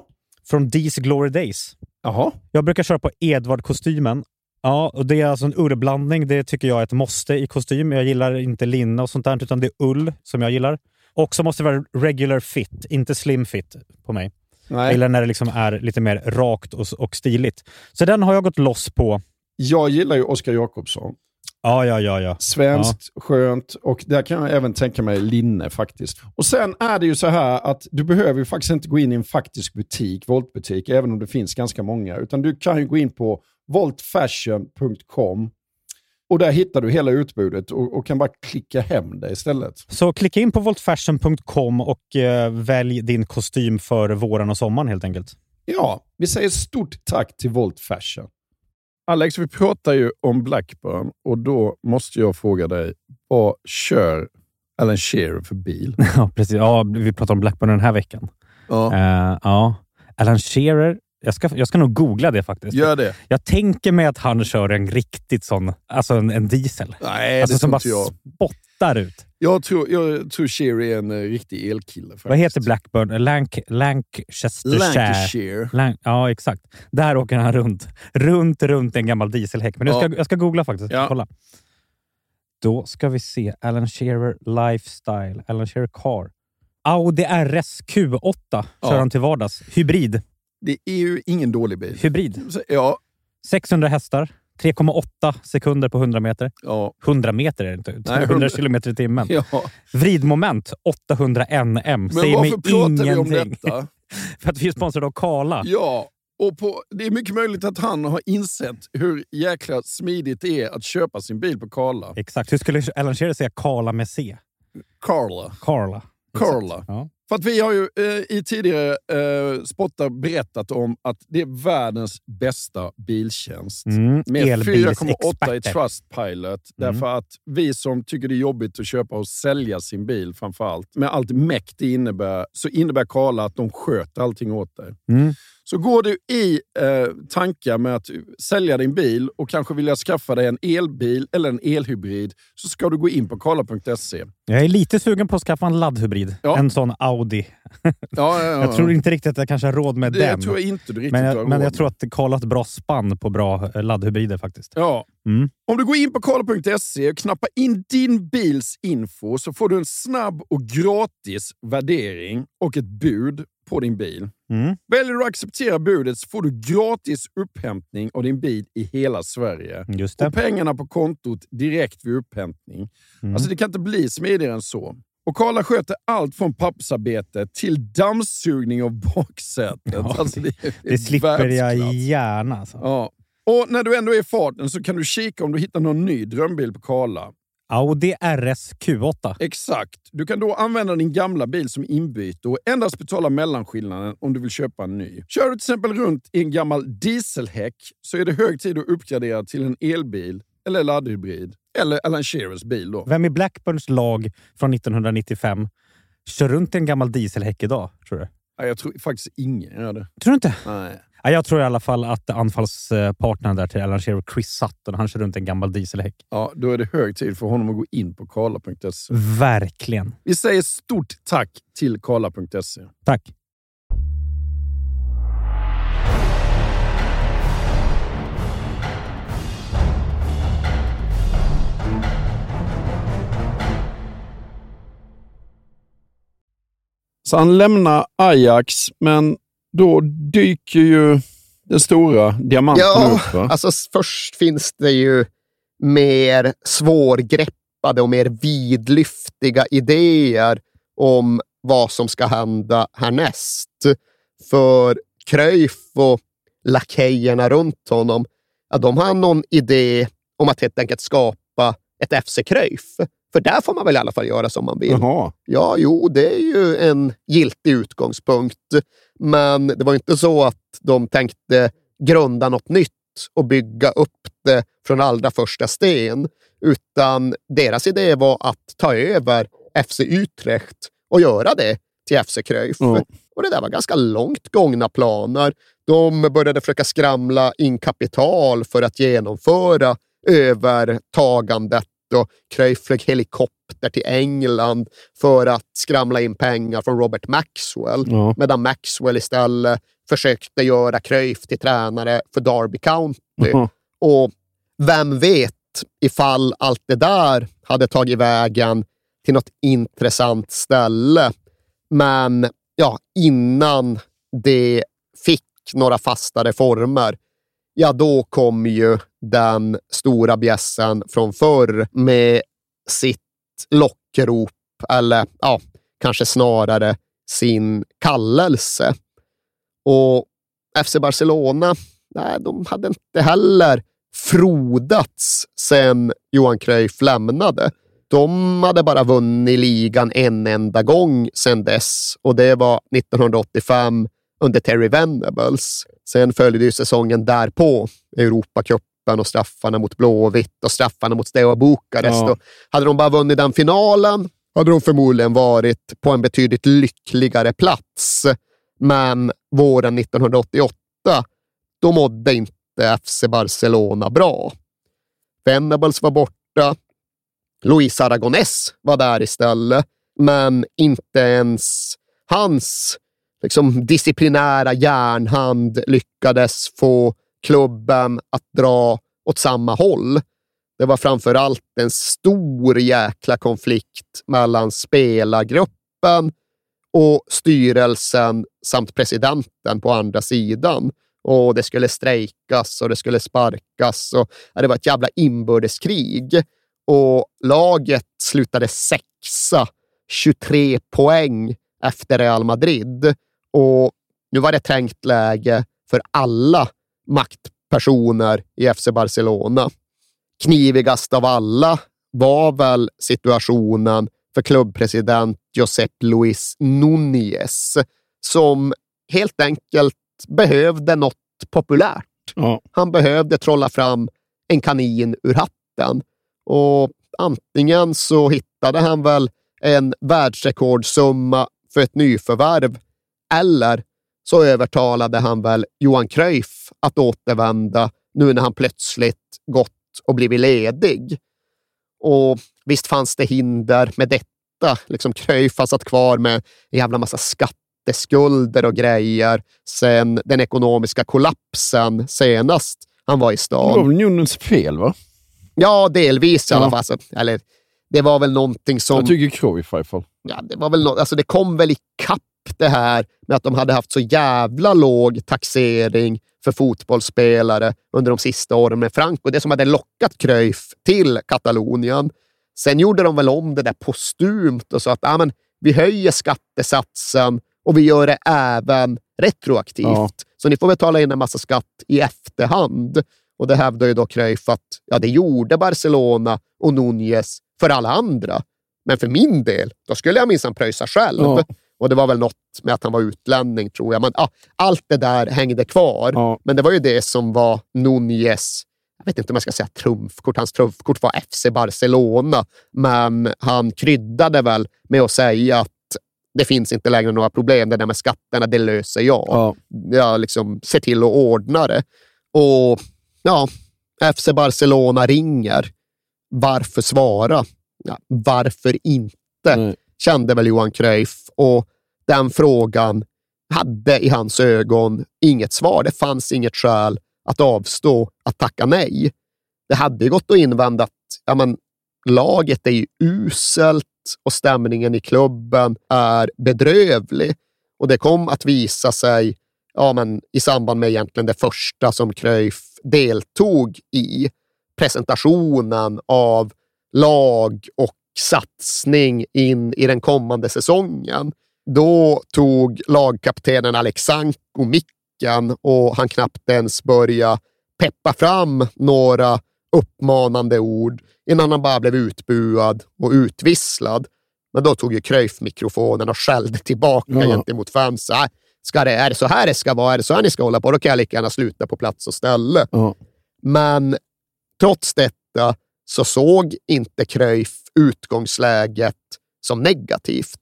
Från These Glory Days. Jaha. Jag brukar köra på Edvard-kostymen. Ja, och det är alltså en ullblandning. Det tycker jag är ett måste i kostym. Jag gillar inte linne och sånt där, utan det är ull som jag gillar. Och så måste det vara regular fit, inte slim fit på mig. Nej. Eller när det liksom är lite mer rakt och, och stiligt. Så den har jag gått loss på. Jag gillar ju Oskar Jakobsson. Ja, ja, ja. ja. Svenskt, skönt och där kan jag även tänka mig linne faktiskt. Och sen är det ju så här att du behöver ju faktiskt inte gå in i en faktisk butik, voltbutik, även om det finns ganska många. Utan du kan ju gå in på voltfashion.com och där hittar du hela utbudet och, och kan bara klicka hem det istället. Så klicka in på voltfashion.com och eh, välj din kostym för våren och sommaren helt enkelt. Ja, vi säger stort tack till Volt Fashion. Alex, vi pratar ju om Blackburn och då måste jag fråga dig, vad kör Alan Shearer för bil? Ja, precis. Ja, vi pratar om Blackburn den här veckan. Ja. Eh, ja. Alan Shearer, jag ska, jag ska nog googla det faktiskt. Gör det. Jag tänker mig att han kör en riktigt sån, alltså en, en diesel. Nej, alltså det som bara jag. spottar ut. Jag tror, jag tror Shearer är en eh, riktig elkille. Faktiskt. Vad heter Blackburn? Lanc Lancastershire. Lancashire. Lan ja, exakt. Där åker han runt. Runt, runt en gammal dieselhäck. Men jag ska, Ja. jag ska googla faktiskt. Ja. Kolla. Då ska vi se. Alan Shearer Lifestyle. Alan Shearer Car. Audi RS Q8 kör Ja. han till vardags. Hybrid. Det är ju ingen dålig bil. Hybrid. Ja, 600 hästar. 3,8 sekunder på 100 meter. ja, 100 meter är det inte. 100 100 kilometer i timmen. ja. Vridmoment 800 NM. Men Säger mig varför pratar vi om detta? För att vi är sponsrade av Kala. Ja, och på, det är mycket möjligt att han har insett hur jäkla smidigt det är att köpa sin bil på Karla. Exakt. Hur skulle Alan Shearer säga Kala med C? Carla. Exakt. Karla. Ja. För att vi har ju eh, i tidigare eh, spottar berättat om att det är världens bästa biltjänst. Mm, Med 4,8 i. Trustpilot. Mm. Därför att vi som tycker det är jobbigt att köpa och sälja sin bil framför allt, med allt mäkt det innebär, så innebär Karla att de sköter allting åt dig. Mm. Så går du i eh, tankar med att sälja din bil och kanske vilja skaffa dig en elbil eller en elhybrid så ska du gå in på karla.se. Jag är lite sugen på att skaffa en laddhybrid. Ja. En sån Audi. Ja, ja, ja. Jag tror inte riktigt att jag kanske har råd med det den. tror jag inte du riktigt men har jag, men råd jag tror att Karl har ett bra spann på bra eh, laddhybrider faktiskt. Ja. Mm. Om du går in på karla.se och knappar in din bils info så får du en snabb och gratis värdering och ett bud på din bil. Mm. Väljer du att acceptera budet så får du gratis upphämtning av din bil i hela Sverige. Just det. Och pengarna på kontot direkt vid upphämtning. Mm. Alltså det kan inte bli smidigare än så. Och Karla sköter allt från pappersarbete till dammsugning av baksätet. Ja, alltså det, det Det slipper jag världsklass. gärna. Alltså. Ja. Och när du ändå är i farten så kan du kika om du hittar någon ny drömbil på Karla. Audi RS Q8. Exakt. Du kan då använda din gamla bil som inbyte och endast betala mellanskillnaden om du vill köpa en ny. Kör du till exempel runt i en gammal dieselhäck så är det hög tid att uppgradera till en elbil eller laddhybrid. Eller Alan Shearers bil då. Vem i Blackburns lag från 1995 kör runt i en gammal dieselhäck idag, tror du? Jag tror faktiskt ingen gör det. Tror du inte? Nej. Ja, jag tror i alla fall att anfallspartnern där till Alan Shearer, Chris Sutton, han kör runt i en gammal dieselhäck. Ja, då är det hög tid för honom att gå in på karla.se. Verkligen. Vi säger stort tack till karla.se. Tack. Så han lämnar Ajax, men då dyker ju den stora diamanten Ja, upp. Va? alltså först finns det ju mer svårgreppade och mer vidlyftiga idéer om vad som ska hända härnäst. För Cruyff och lakejerna runt honom, ja, de har någon idé om att helt enkelt skapa ett FC Cruyff. För där får man väl i alla fall göra som man vill. Jaha. Ja, jo, det är ju en giltig utgångspunkt. Men det var inte så att de tänkte grunda något nytt och bygga upp det från allra första sten, utan deras idé var att ta över FC Utrecht och göra det till FC Cruyff. Ja. Och det där var ganska långt gångna planer. De började försöka skramla in kapital för att genomföra övertagandet och flög helikopter till England för att skramla in pengar från Robert Maxwell. Ja. Medan Maxwell istället försökte göra Cruyff till tränare för Derby County. Ja. Och vem vet ifall allt det där hade tagit vägen till något intressant ställe. Men ja, innan det fick några fastare former, ja då kom ju den stora bjässen från förr med sitt lockrop, eller ja, kanske snarare sin kallelse. Och FC Barcelona, nej, de hade inte heller frodats sen Johan Cruyff lämnade. De hade bara vunnit ligan en enda gång sedan dess och det var 1985 under Terry Venables. Sen följde ju säsongen därpå Europacupen och straffarna mot Blåvitt och straffarna mot Steaua Bukarest. Ja. Hade de bara vunnit den finalen hade de förmodligen varit på en betydligt lyckligare plats. Men våren 1988, då mådde inte FC Barcelona bra. Venables var borta. Luis Aragonés var där istället, men inte ens hans liksom, disciplinära järnhand lyckades få klubben att dra åt samma håll. Det var framför allt en stor jäkla konflikt mellan spelargruppen och styrelsen samt presidenten på andra sidan. Och Det skulle strejkas och det skulle sparkas. Och, det var ett jävla inbördeskrig. Och laget slutade sexa, 23 poäng efter Real Madrid. Och nu var det trängt läge för alla maktpersoner i FC Barcelona. Knivigast av alla var väl situationen för klubbpresident Josep Luis Núñez som helt enkelt behövde något populärt. Ja. Han behövde trolla fram en kanin ur hatten och antingen så hittade han väl en världsrekordsumma för ett nyförvärv eller så övertalade han väl Johan Cruyff att återvända nu när han plötsligt gått och blivit ledig. Och visst fanns det hinder med detta. Liksom Cruyff har satt kvar med en jävla massa skatteskulder och grejer sen den ekonomiska kollapsen senast han var i Det stan. var väl Nunens fel, va? Ja, delvis i Ja. alla fall. Alltså, eller, det var väl någonting som... Jag tycker Cruyff i alla fall. ja, det, var väl nå- alltså det kom väl i kapp det här med att de hade haft så jävla låg taxering för fotbollsspelare under de sista åren med Franco. Det som hade lockat Cruyff till Katalonien. Sen gjorde de väl om det där postumt och sa att ah, men, vi höjer skattesatsen och vi gör det även retroaktivt. Ja. Så ni får betala in en massa skatt i efterhand. Och det hävdar ju då Cruyff att ja, det gjorde Barcelona och Núñez för alla andra. Men för min del, då skulle jag minsann pröjsa själv. Ja. Och det var väl något med att han var utlänning, tror jag. Men ja, allt det där hängde kvar. Ja. Men det var ju det som var Núñez, jag vet inte om jag ska säga trumfkort, hans trumfkort var FC Barcelona, men han kryddade väl med att säga att det finns inte längre några problem, det där med skatterna, det löser jag. Ja. Jag liksom ser till att ordna det. Och ja, FC Barcelona ringer. Varför svara? Ja, varför inte? Nej. Kände väl Johan Cruyff. Och den frågan hade i hans ögon inget svar. Det fanns inget skäl att avstå att tacka nej. Det hade gått att invända att ja, men, laget är ju uselt och stämningen i klubben är bedrövlig. Och det kom att visa sig ja, men, i samband med egentligen det första som Cruyff deltog i. Presentationen av lag och satsning in i den kommande säsongen. Då tog lagkaptenen Alexanko micken och han knappt ens börja peppa fram några uppmanande ord innan han bara blev utbuad och utvisslad. Men då tog ju Cruyff mikrofonen och skällde tillbaka Ja. gentemot fansen. "Nej, Ska det, är det så här det ska vara? Är det så här ni ska hålla på? Då kan jag lika gärna sluta på plats och ställe. Ja. Men trots detta så såg inte Cruyff utgångsläget som negativt.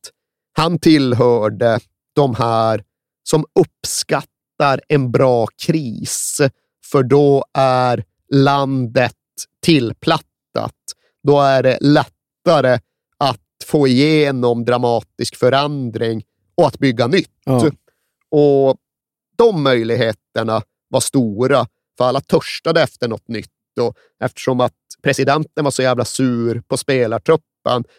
Han tillhörde de här som uppskattar en bra kris, för då är landet tillplattat. Då är det lättare att få igenom dramatisk förändring och att bygga nytt. Ja. Och de möjligheterna var stora, för alla törstade efter något nytt. Och eftersom att presidenten var så jävla sur på spelartruppen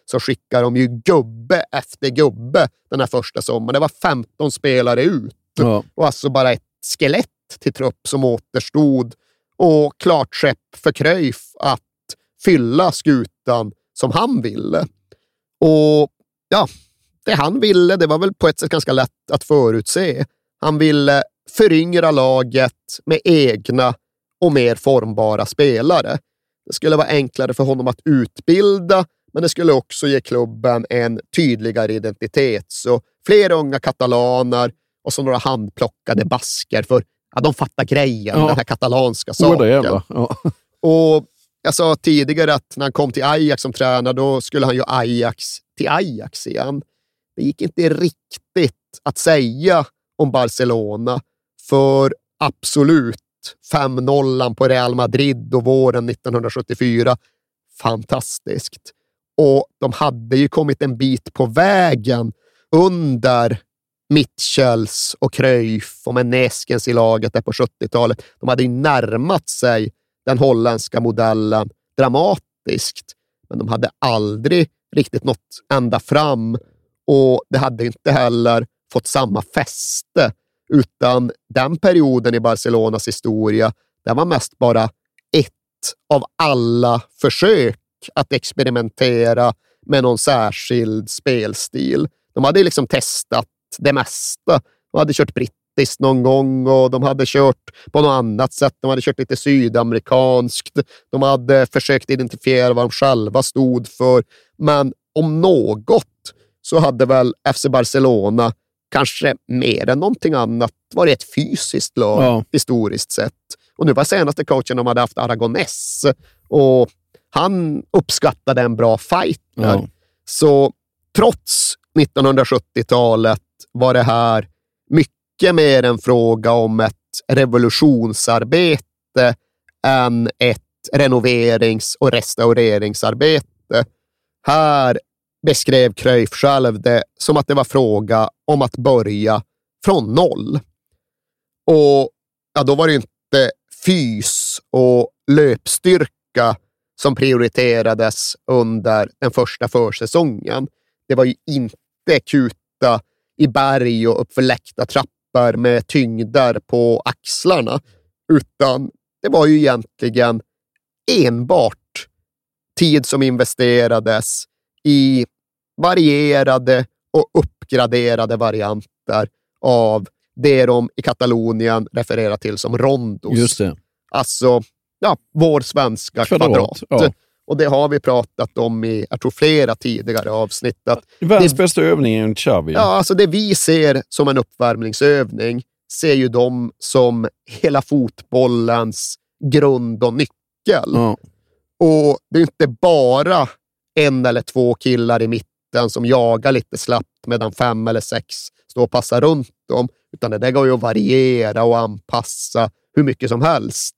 så skickade de ju gubbe efter gubbe den här första sommaren. Det var 15 spelare ut. Ja. Och alltså bara ett skelett till trupp som återstod och klart skepp för Cruyff att fylla skutan som han ville. Och ja, det han ville, det var väl på ett sätt ganska lätt att förutse. Han ville föryngra laget med egna och mer formbara spelare. Det skulle vara enklare för honom att utbilda, men det skulle också ge klubben en tydligare identitet. Så fler unga katalaner och så några handplockade basker, för ja, de fattar grejen, Ja. den här katalanska saken. jävla. Ja. Och jag sa tidigare att när han kom till Ajax som tränare, då skulle han ju Ajax till Ajax igen. Det gick inte riktigt att säga om Barcelona, för absolut 5-0 på Real Madrid och våren 1974, fantastiskt. Och de hade ju kommit en bit på vägen under Mitchells och Cruyff och med Neskens i laget där på 70-talet. De hade ju närmat sig den holländska modellen dramatiskt, men de hade aldrig riktigt nått ända fram och det hade inte heller fått samma fäste, utan den perioden i Barcelonas historia, det var mest bara ett av alla försök att experimentera med någon särskild spelstil. De hade liksom testat det mesta. De hade kört brittiskt någon gång och de hade kört på något annat sätt. De hade kört lite sydamerikanskt. De hade försökt identifiera vad de själva stod för. Men om något så hade väl FC Barcelona kanske mer än någonting annat varit ett fysiskt lag Ja. historiskt sett. Och nu var senaste coachen de hade haft Aragonés och han uppskattade en bra fight. Ja. Så trots 1970-talet var det här mycket mer en fråga om ett revolutionsarbete än ett renoverings och restaureringsarbete. Här beskrev Cruyff själv det som att det var fråga om att börja från noll. Och ja, då var det inte fys och löpstyrka som prioriterades under den första försäsongen. Det var ju inte kuta i berg och uppför läckta trappor med tyngder på axlarna, utan det var ju egentligen enbart tid som investerades i varierade och uppgraderade varianter av det de i Katalonien refererar till som rondos. Just det. Alltså, ja, vår svenska Kvadrat, kvadrat. ja. Och det har vi pratat om i, jag tror, flera tidigare avsnitt. Världens bästa övning är en Xavi. ja, alltså det vi ser som en uppvärmningsövning ser ju de som hela fotbollens grund och nyckel. Ja. Och det är inte bara en eller två killar i mitten som jagar lite slappt medan fem eller sex står och passar runt dem, utan det där går ju att variera och anpassa hur mycket som helst.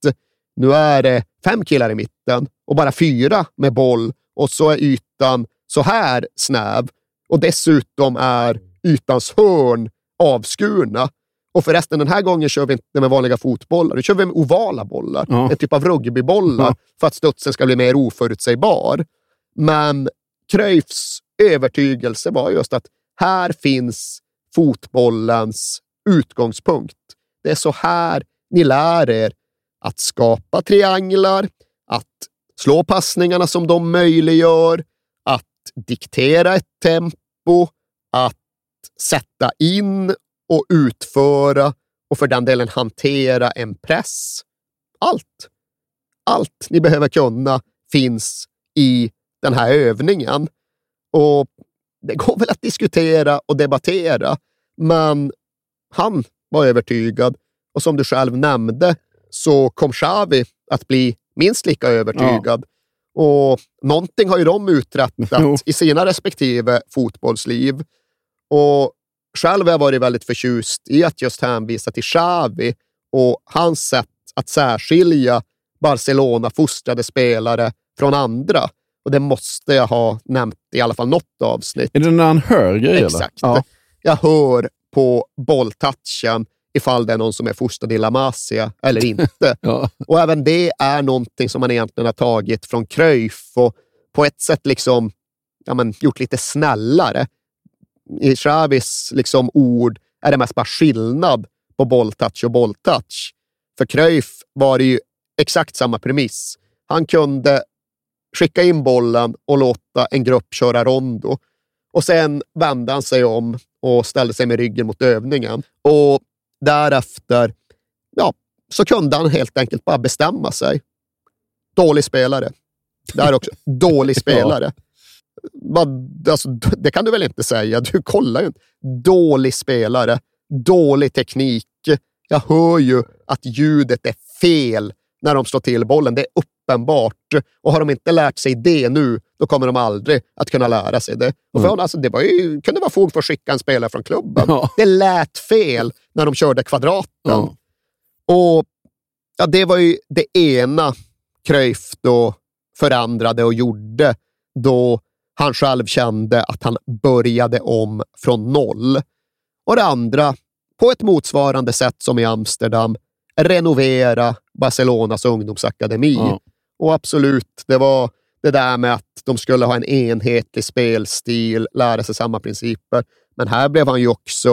Nu är det fem killar i mitten och bara fyra med boll och så är ytan så här snäv och dessutom är ytans hörn avskurna. Och förresten, den här gången kör vi inte med vanliga fotbollar. Nu kör vi med ovala bollar. Ja. En typ av rugbybollar Ja. för att studsen ska bli mer oförutsägbar. Men Cruyffs övertygelse var just att här finns fotbollens utgångspunkt. Det är så här ni lär er att skapa trianglar, att slå passningarna som de möjliggör, att diktera ett tempo, att sätta in och utföra och för den delen hantera en press. Allt. Allt ni behöver kunna finns i den här övningen. Och det går väl att diskutera och debattera, men han var övertygad. Och som du själv nämnde så kom Xavi att bli minst lika övertygad. Och någonting har ju de uträttat Jo. i sina respektive fotbollsliv. Och själv har jag varit väldigt förtjust i att just hänvisa till Xavi och hans sätt att särskilja Barcelona-fostrade spelare från andra. Och det måste jag ha nämnt i alla fall något avsnitt. Är det när han hör grejer? Exakt. Ja. Jag hör på bolltouchen ifall det är någon som är fostrad i La Masia eller inte. Ja. Och även det är någonting som man egentligen har tagit från Cruyff och på ett sätt liksom, ja, men, gjort lite snällare. I Chavis liksom ord är det mest bara skillnad på bolltouch och bolltouch. För Cruyff var det ju exakt samma premiss. Han kunde skicka in bollen och låta en grupp köra rondo. Och sen vände han sig om och ställde sig med ryggen mot övningen. Och därefter ja, så kunde han helt enkelt bara bestämma sig. Dålig spelare. Där också. Dålig spelare. Alltså, det kan du väl inte säga? Du kollar ju inte. Dålig spelare. Dålig teknik. Jag hör ju att ljudet är fel när de slår till bollen. Det är uppenbart. Och har de inte lärt sig det nu, då kommer de aldrig att kunna lära sig det. Och för, Mm. alltså, det var ju, kunde vara fog för att skicka en spelare från klubben. Ja. Det lät fel när de körde kvadraten. Ja. Och ja, Det var ju det ena Cruyff då förändrade och gjorde då han själv kände att han började om från noll. Och det andra, på ett motsvarande sätt som i Amsterdam, renovera Barcelonas ungdomsakademi. Ja. Och absolut, det var det där med att de skulle ha en enhetlig spelstil, lära sig samma principer. Men här blev han ju också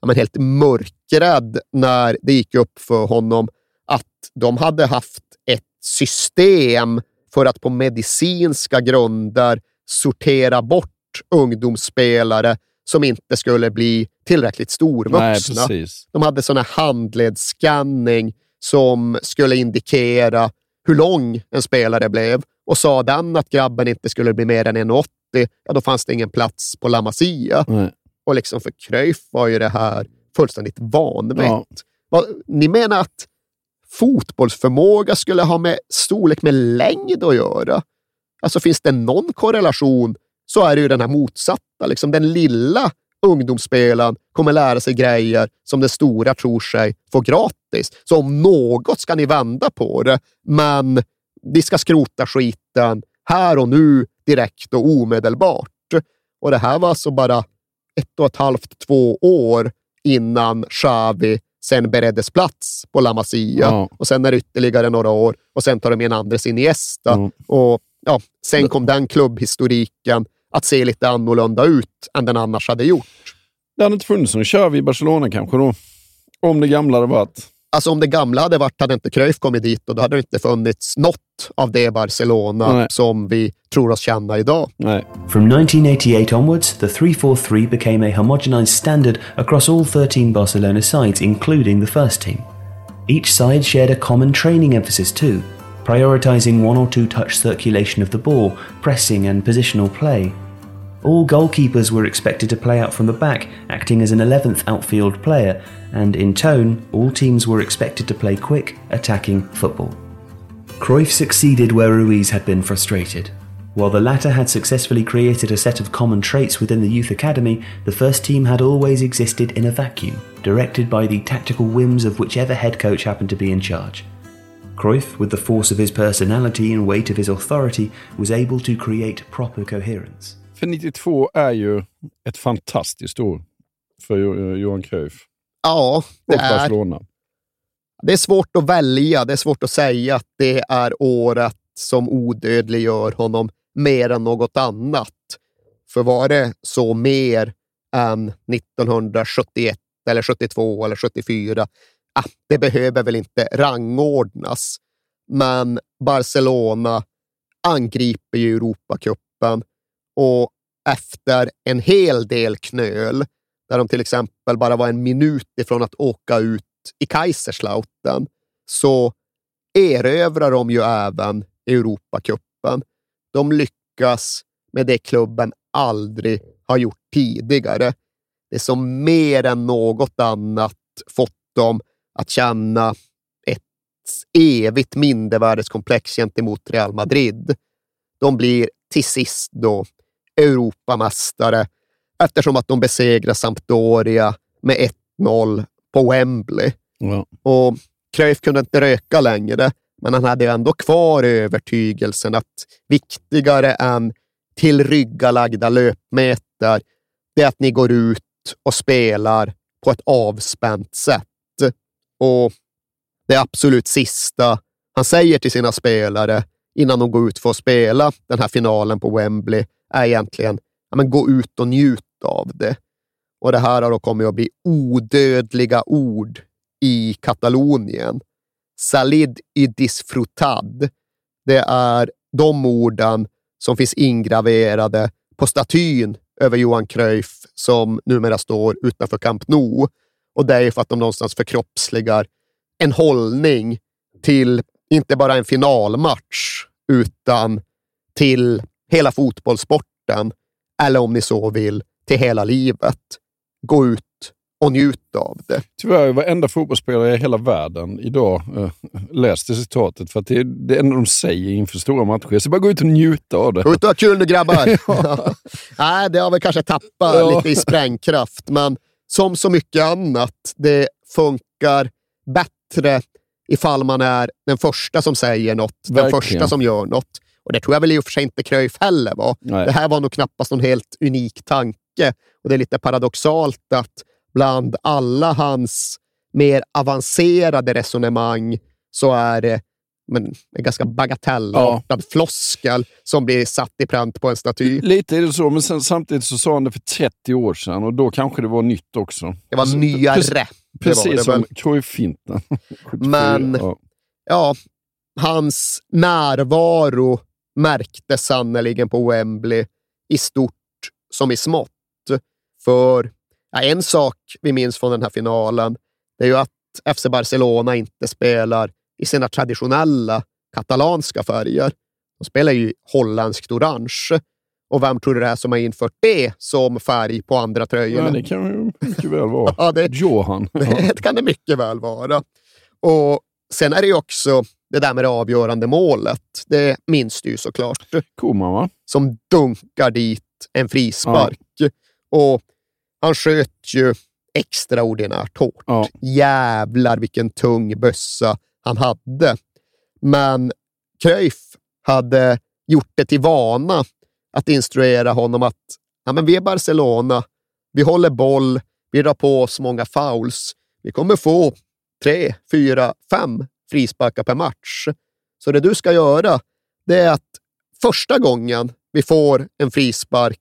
ja, men helt mörkrädd när det gick upp för honom att de hade haft ett system för att på medicinska grunder sortera bort ungdomsspelare som inte skulle bli tillräckligt Nej, storvuxna. precis. De hade sån här handledsscanning som skulle indikera hur lång en spelare blev. Och sa den att grabben inte skulle bli mer än 1,80, ja då fanns det ingen plats på La Masia. Nej. Och liksom för Cruyff var ju det här fullständigt vanvett. Ja. Ni menar att fotbollsförmåga skulle ha med storlek med längd att göra? Alltså finns det någon korrelation så är det ju den här motsatta. Liksom den lilla ungdomsspelaren kommer lära sig grejer som den stora tror sig få gratis. Så om något ska ni vända på det, men vi ska skrota skiten här och nu, direkt och omedelbart. Och det här var alltså bara ett och ett halvt, två år innan Xavi sen bereddes plats på La Masia. Ja. Och sen är det ytterligare några år och sen tar de in Andres Iniesta. Mm. Och ja, sen kom den klubbhistoriken att se lite annorlunda ut än den annars hade gjort. Det hade inte funnits någon kör vi i Barcelona kanske då. Om det gamla hade varit. Alltså om det gamla hade varit hade inte Cruyff kommit dit och då hade det inte funnits något av det Barcelona Nej. som vi tror oss känna idag. Nej. From 1988 onwards, the 3-4-3 became a homogenized standard across all 13 Barcelona sides, including the first team. Each side shared a common training emphasis too, prioritizing one or two touch circulation of the ball, pressing and positional play. All goalkeepers were expected to play out from the back, acting as an 11th outfield player, and in tone, all teams were expected to play quick, attacking football. Cruyff succeeded where Ruiz had been frustrated. While the latter had successfully created a set of common traits within the youth academy, the first team had always existed in a vacuum, directed by the tactical whims of whichever head coach happened to be in charge. Cruyff, with the force of his personality and weight of his authority, was able to create proper coherence. För 92 är ju ett fantastiskt år för Jo- Johan Cruyff. Ja, Och det är, Barcelona. det är svårt att välja. Det är svårt att säga att det är året som odödliggör honom mer än något annat. För var det så mer än 1971 eller 72 eller 74? Ah, det behöver väl inte rangordnas. Men Barcelona angriper ju Europacupen och efter en hel del knöl, där de till exempel bara var en minut ifrån att åka ut i Kaiserslautern, så erövrar de ju även Europacupen. De lyckas med det klubben aldrig har gjort tidigare. Det som mer än något annat fått dem att känna ett evigt mindervärdeskomplex gentemot Real Madrid. De blir till sist då Europamästare eftersom att de besegrar Sampdoria med 1-0 på Wembley. Ja. Och Cruyff kunde inte röka längre, men han hade ändå kvar övertygelsen att viktigare än tillryggalagda löpmeter, det är att ni går ut och spelar på ett avspänt sätt. Och det absolut sista han säger till sina spelare innan de går ut för att spela den här finalen på Wembley är egentligen ja, men gå ut och njut av det. Och det här har då kommit att bli odödliga ord i Katalonien. Salid y disfrutad. Det är de orden som finns ingraverade på statyn över Johan Cruyff som numera står utanför Camp Nou. Och det är för att de någonstans förkroppsligar en hållning till inte bara en finalmatch, utan till fotbollssporten. Eller om ni så vill, till hela livet. Gå ut och njut av det. Tyvärr är varenda fotbollsspelare i hela världen idag äh, läste citatet för att det är det enda de säger inför stora matcher. Så bara gå ut och njuta av det. Gå ut och ha kul nu grabbar! ja. Nej, det har väl kanske tappat ja. lite i sprängkraft, men som så mycket annat, det funkar bättre ifall man är den första som säger något, Verkligen. den första som gör något. Och det tror jag väl i och för sig inte Cruyff heller var. Nej. Det här var nog knappast någon helt unik tanke. Och Det är lite paradoxalt att bland alla hans mer avancerade resonemang så är det men, en ganska bagatellartad ja. floskel som blir satt i pränt på en staty. Lite är det så, men sen, samtidigt så sa han det för 30 år sedan och då kanske det var nytt också. Det var nyare. Precis, precis det som Cruyff-finten. men ja. ja, hans närvaro märktes sannerligen på Wembley i stort som i smått. För ja, en sak vi minns från den här finalen, det är ju att FC Barcelona inte spelar i sina traditionella katalanska färger. De spelar ju holländskt orange. Och vem tror du det är som har infört det som färg på andra tröjorna? Ja, det kan ju mycket väl vara. ja, det, Johan. det kan det mycket väl vara. Och Sen är det ju också det där med det avgörande målet. Det minns du ju såklart. Koman, va? Som dunkar dit en frispark. Ja. Och han sköt ju extraordinärt hårt. Ja. Jävlar vilken tung bössa han hade. Men Cruyff hade gjort det till vana att instruera honom att ja, men vi är Barcelona, vi håller boll, vi drar på oss många fouls. Vi kommer få tre, fyra, fem frisparkar per match. Så det du ska göra, det är att första gången vi får en frispark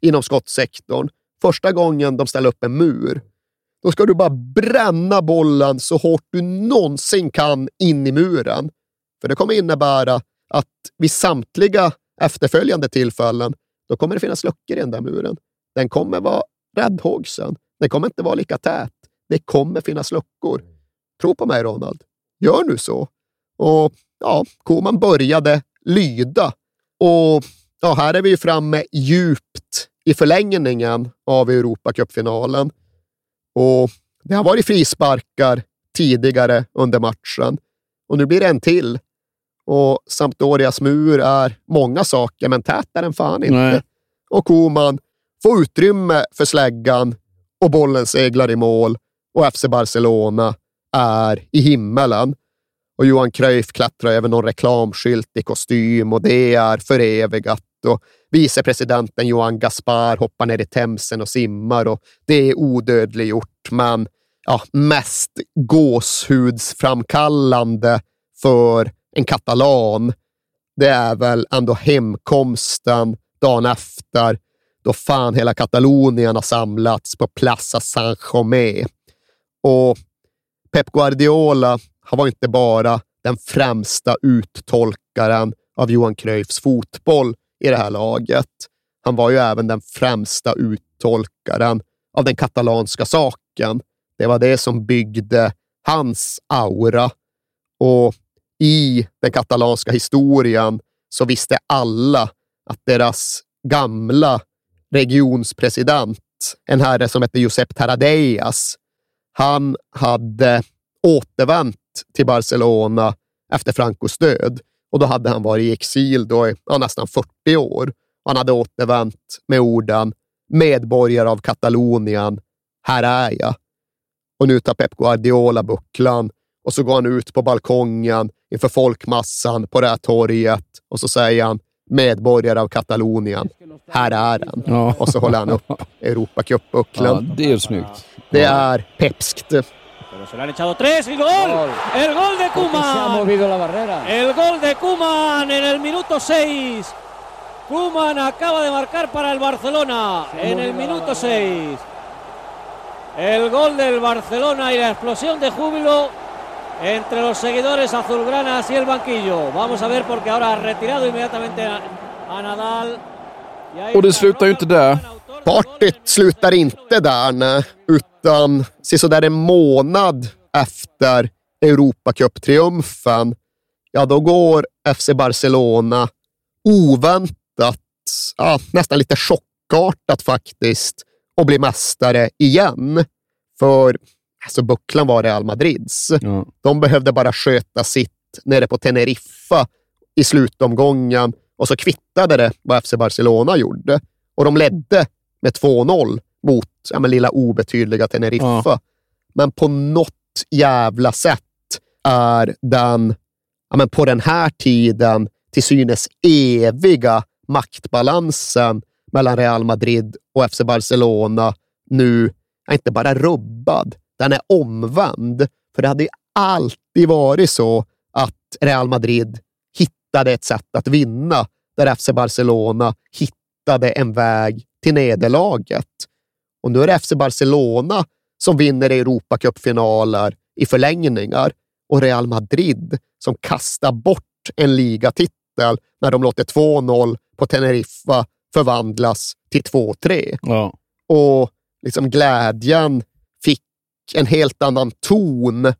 inom skottsektorn, första gången de ställer upp en mur, då ska du bara bränna bollen så hårt du någonsin kan in i muren. För det kommer innebära att vid samtliga efterföljande tillfällen, då kommer det finnas luckor i den där muren. Den kommer vara räddhågsen. Den kommer inte vara lika tät. Det kommer finnas luckor. Tro på mig, Ronald. Gör nu så. Och ja, Koman började lyda. Och ja, här är vi ju framme djupt i förlängningen av Europacupfinalen. Och det har varit frisparkar tidigare under matchen och nu blir det en till. Och Sampdorias mur är många saker, men tät är den fan inte. Nej. Och Koman får utrymme för släggan och bollen seglar i mål och FC Barcelona är i himmelen. Och Johan Cruyff klättrar över någon reklamskylt i kostym och det är förevigat. Och vicepresidenten Johan Gaspar hoppar ner i Themsen och simmar och det är odödliggjort, men ja, mest gåshudsframkallande för en katalan, det är väl ändå hemkomsten dagen efter då fan hela Katalonien har samlats på Plaza Saint-Germain. Och Pep Guardiola han var inte bara den främsta uttolkaren av Johan Cruyffs fotboll i det här laget. Han var ju även den främsta uttolkaren av den katalanska saken. Det var det som byggde hans aura. Och i den katalanska historien så visste alla att deras gamla regionspresident, en herre som hette Josep Taradeias, han hade återvänt till Barcelona efter Francos död och då hade han varit i exil då i ja, nästan 40 år. Han hade återvänt med orden medborgare av Katalonien, här är jag. Och nu tar Pep Guardiola bucklan och så går han ut på balkongen inför folkmassan på det här torget och så säger han medborgare av Katalonien, här är han. Ja. Och så håller han upp Europacup-bucklan. Ja, det är snyggt. Det är pepskt. Se le han echado tres y gol. gol. El gol de Kuman. Se ha movido la barrera. El gol de Kuman en el minuto 6. Kuman acaba de marcar para el Barcelona en el minuto 6. el gol del Barcelona y la explosión de júbilo entre los seguidores azulgranas y el banquillo. Vamos a ver porque ahora ha retirado inmediatamente a, Nadal. Och det slutar ju inte där. Partyt slutar inte där, nej. utan sådär en månad efter Europacup-triumfen, ja då går FC Barcelona oväntat, ja, nästan lite chockartat faktiskt, och blir mästare igen. För alltså, bucklan var Real Madrids. Ja. De behövde bara sköta sitt nere på Teneriffa i slutomgången och så kvittade det vad FC Barcelona gjorde. Och de ledde med 2-0 mot ja, men, lilla obetydliga Teneriffa. Ja. Men på något jävla sätt är den, ja, men på den här tiden, till synes eviga maktbalansen mellan Real Madrid och FC Barcelona nu är inte bara rubbad, den är omvänd. För det hade ju alltid varit så att Real Madrid hittade ett sätt att vinna, där FC Barcelona hittade en väg till nederlaget. Och nu är det FC Barcelona som vinner Europacupfinaler i förlängningar och Real Madrid som kastar bort en ligatitel när de låter 2-0 på Teneriffa förvandlas till 2-3. Ja. Och liksom glädjen en helt annan ton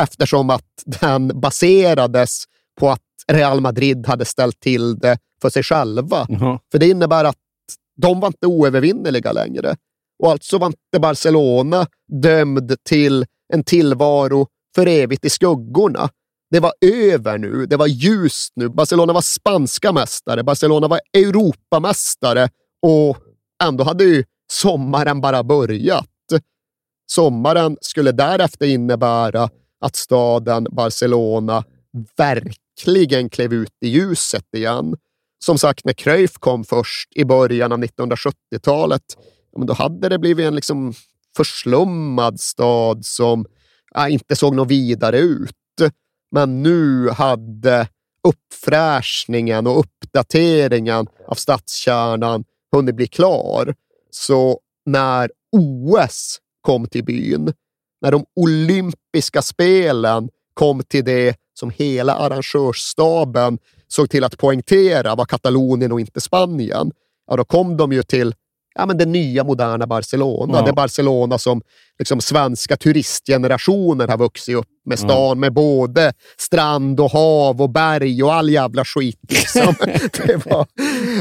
eftersom att den baserades på att Real Madrid hade ställt till det för sig själva. Jaha. För det innebär att de var inte oövervinneliga längre. Och alltså var inte Barcelona dömd till en tillvaro för evigt i skuggorna. Det var över nu. Det var ljust nu. Barcelona var spanska mästare. Barcelona var Europamästare och ändå hade ju sommaren bara börjat. Sommaren skulle därefter innebära att staden Barcelona verkligen klev ut i ljuset igen. Som sagt, när Cruyff kom först i början av 1970-talet, då hade det blivit en liksom förslummad stad som ja, inte såg något vidare ut. Men nu hade uppfräschningen och uppdateringen av stadskärnan hunnit bli klar. Så när OS kom till byn, när de olympiska spelen kom till det som hela arrangörsstaben såg till att poängtera var Katalonien och inte Spanien, ja, då kom de ju till ja, men det nya moderna Barcelona. Ja. Det Barcelona som liksom, svenska turistgenerationer har vuxit upp med stan Ja. med både strand och hav och berg och all jävla skit. Liksom. det var,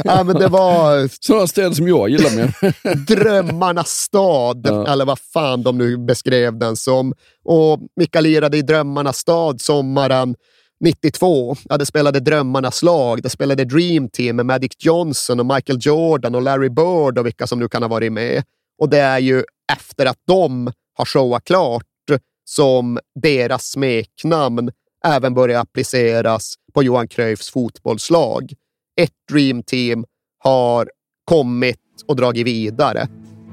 ja, men det var Sådana städer som jag gillar mer. drömmarnas stad, Ja. eller vad fan de nu beskrev den som. Och Mikael lirade i drömmarnas stad sommaren 92. Ja, det spelade drömmarnas lag. Det spelade Dream Team med Magic Johnson och Michael Jordan och Larry Bird och vilka som nu kan ha varit med. Och det är ju efter att de har showat klart som deras smeknamn även börjar appliceras på Johan Cruyffs fotbollslag. Ett Dream Team har kommit och dragit vidare.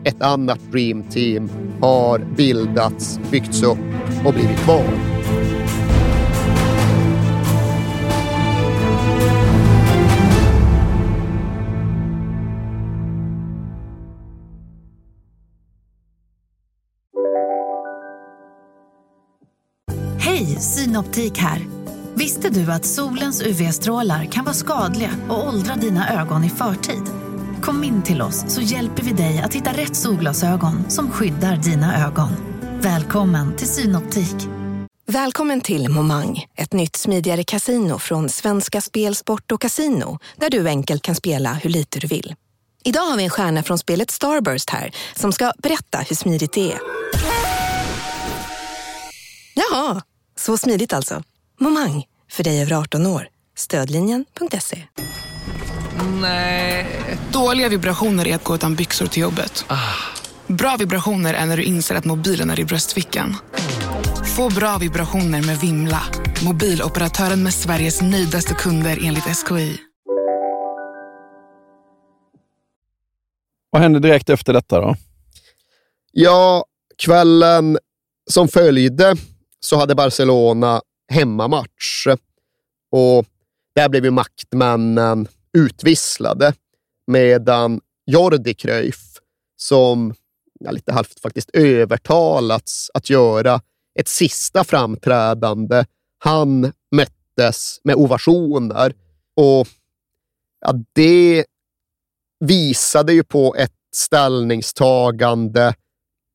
Ett annat Dream Team har bildats, byggts upp och blivit kvar. Hej, Synoptik här. Visste du att solens UV-strålar kan vara skadliga och åldra dina ögon i förtid? Kom in till oss så hjälper vi dig att hitta rätt solglasögon som skyddar dina ögon. Välkommen till Synoptik. Välkommen till Momang, ett nytt smidigare kasino från Svenska Spel, Sport och Casino där du enkelt kan spela hur lite du vill. Idag har vi en stjärna från spelet Starburst här som ska berätta hur smidigt det är. Jaha, så smidigt alltså. Momang, för dig över 18 år. Stödlinjen.se. Nej. Dåliga vibrationer är att gå utan byxor till jobbet. Bra vibrationer är när du inser att mobilen är i bröstfickan. Få bra vibrationer med Vimla. Mobiloperatören med Sveriges nöjdaste kunder enligt SKI. Vad hände direkt efter detta då? Ja, kvällen som följde så hade Barcelona hemmamatch och där blev ju maktmännen utvisslade medan Jordi Cruyff, som ja, lite halvt faktiskt övertalats att göra ett sista framträdande. Han möttes med ovationer och ja, det visade ju på ett ställningstagande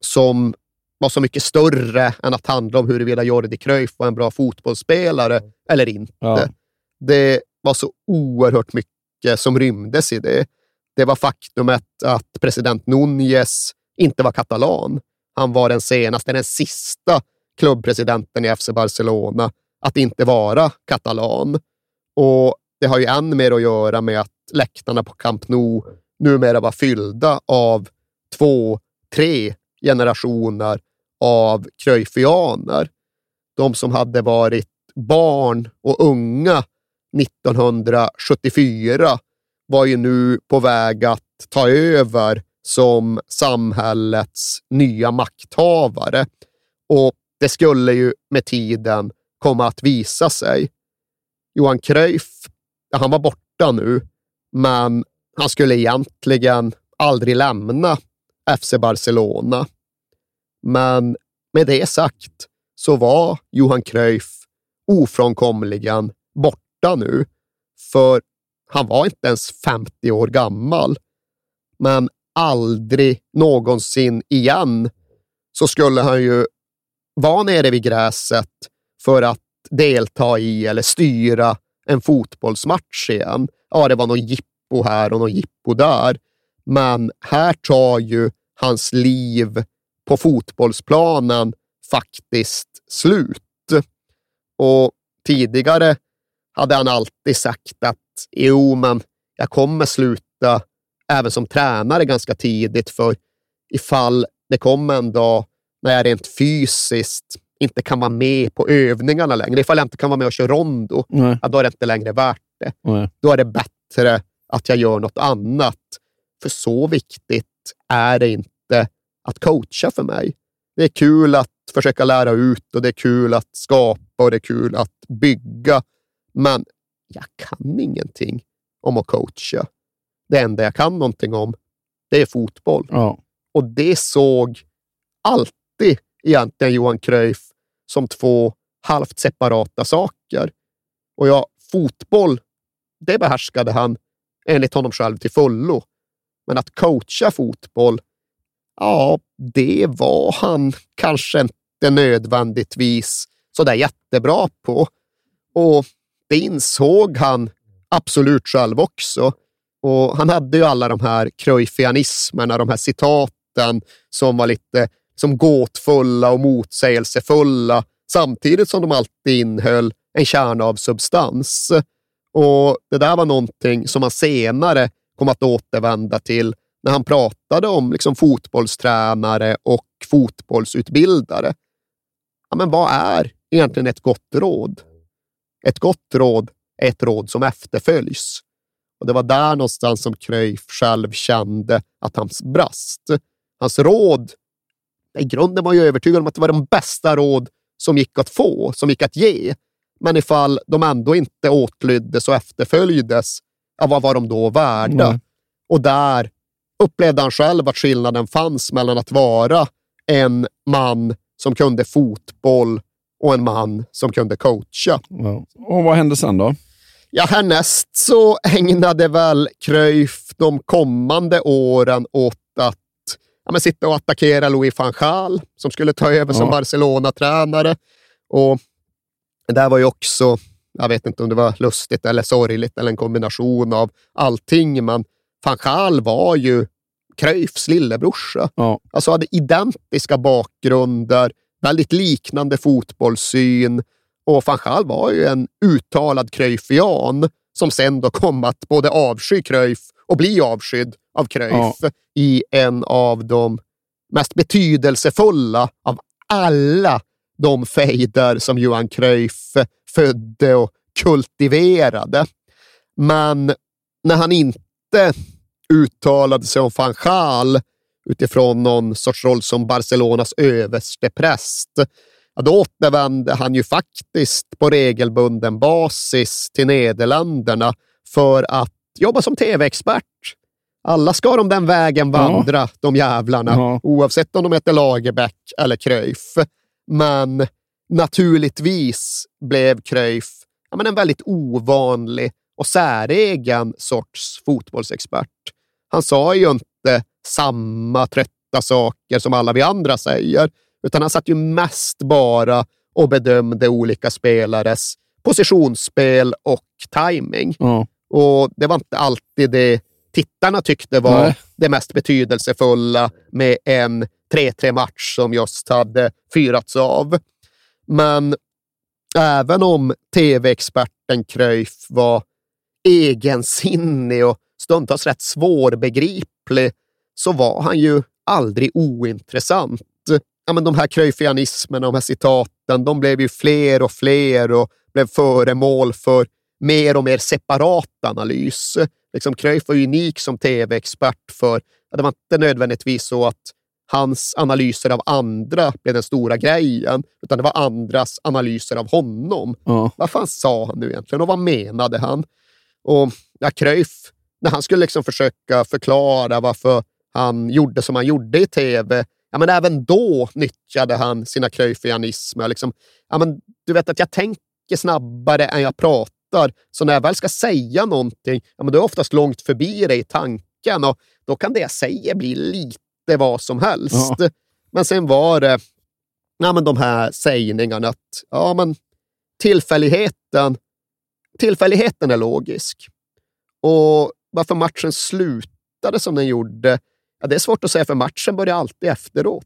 som var så mycket större än att handla om huruvida Jordi Cruyff var en bra fotbollsspelare eller inte. Ja. Det var så oerhört mycket som rymdes i det. Det var faktumet att president Núñez inte var katalan. Han var den senaste, den sista klubbpresidenten i FC Barcelona att inte vara katalan. Och det har ju än mer att göra med att läktarna på Camp Nou numera var fyllda av två, tre generationer av Cruyffianer. De som hade varit barn och unga 1974 var ju nu på väg att ta över som samhällets nya makthavare. Och det skulle ju med tiden komma att visa sig. Johan Cruyff, han var borta nu, men han skulle egentligen aldrig lämna FC Barcelona. Men med det sagt så var Johan Cruyff ofrånkomligen borta nu, för han var inte ens 50 år gammal. Men aldrig någonsin igen så skulle han ju vara nere vid gräset för att delta i eller styra en fotbollsmatch igen. Ja, det var någon jippo här och någon jippo där. Men här tar ju hans liv på fotbollsplanen faktiskt slut. Och tidigare hade han alltid sagt att jo, men jag kommer sluta även som tränare ganska tidigt, för ifall det kommer en dag när jag rent fysiskt inte kan vara med på övningarna längre, ifall jag inte kan vara med och köra rondo, ja, då är det inte längre värt det. Nej. Då är det bättre att jag gör något annat. För så viktigt är det inte att coacha för mig. Det är kul att försöka lära ut och det är kul att skapa och det är kul att bygga. Men jag kan ingenting om att coacha. Det enda jag kan någonting om, det är fotboll. Ja. Och det såg alltid egentligen Johan Cruyff som två halvt separata saker. Och ja, fotboll, det behärskade han enligt honom själv till fullo. Men att coacha fotboll, ja, det var han kanske inte nödvändigtvis så där jättebra på. Och det insåg han absolut själv också. Och Han hade ju alla de här kröjfianismerna, de här citaten som var lite som gåtfulla och motsägelsefulla, samtidigt som de alltid innehöll en kärna av substans. Och Det där var någonting som han senare kom att återvända till när han pratade om liksom fotbollstränare och fotbollsutbildare. Ja, men vad är egentligen ett gott råd? Ett gott råd är ett råd som efterföljs. Och Det var där någonstans som Cruyff själv kände att han brast. Hans råd, i grunden var jag övertygad om att det var de bästa råd som gick att få, som gick att ge. Men ifall de ändå inte åtlyddes och efterföljdes, ja, vad var de då värda? Mm. Och där upplevde han själv att skillnaden fanns mellan att vara en man som kunde fotboll och en man som kunde coacha. Ja. Och vad hände sen då? Ja, härnäst så ägnade väl Cruyff de kommande åren åt att ja, men sitta och attackera Louis van Gaal som skulle ta över som Ja. Barcelona-tränare. Och det där var ju också, jag vet inte om det var lustigt eller sorgligt eller en kombination av allting, men van Gaal var ju Cruyffs lillebrorsa. Ja. Alltså hade identiska bakgrunder, väldigt liknande fotbollssyn och van Gaal var ju en uttalad Cruyffian som sen då kom att både avsky Cruyff och bli avskydd av Cruyff i en av de mest betydelsefulla av alla de fejder som Johan Cruyff födde och kultiverade. Men när han inte uttalade sig om van Gaal utifrån någon sorts roll som Barcelonas överstepräst, ja, då återvände han ju faktiskt på regelbunden basis till Nederländerna för att jobba som tv-expert. Alla ska de den vägen vandra, de jävlarna. Ja. Oavsett om de heter Lagerbäck eller Cruyff. Men naturligtvis blev Cruyff ja, men en väldigt ovanlig och säregen sorts fotbollsexpert. Han sa ju inte samma trötta saker som alla vi andra säger, utan han satt ju mest bara och bedömde olika spelares positionsspel och timing. Ja. Och det var inte alltid det tittarna tyckte var Nej. det mest betydelsefulla med en 3-3 match som just hade fyrats av. Men även om tv-experten Cruyff var egensinnig och stundtals rätt svårbegriplig så var han ju aldrig ointressant. Ja, men de här Cruyffianismerna, de här citaten, de blev ju fler och fler och blev föremål för mer och mer separat analys. Liksom Cruyff var unik som tv-expert för ja, det var inte nödvändigtvis så att hans analyser av andra blev den stora grejen, utan det var andras analyser av honom. Ja. Vad fan sa han nu egentligen och vad menade han? Och ja, Cruyff, när han skulle liksom försöka förklara varför han gjorde som han gjorde i tv, ja, men även då nyttjade han sina Cruyffianismer. Liksom, ja, men du vet att jag tänker snabbare än jag pratar, så när jag väl ska säga någonting, ja, men då är jag oftast långt förbi det i tanken och då kan det jag säger bli lite vad som helst. Ja. Men sen var det ja, men de här sägningarna att ja, men tillfälligheten, tillfälligheten är logisk. Och varför matchen slutade som den gjorde, ja, det är svårt att säga för matchen börjar alltid efteråt.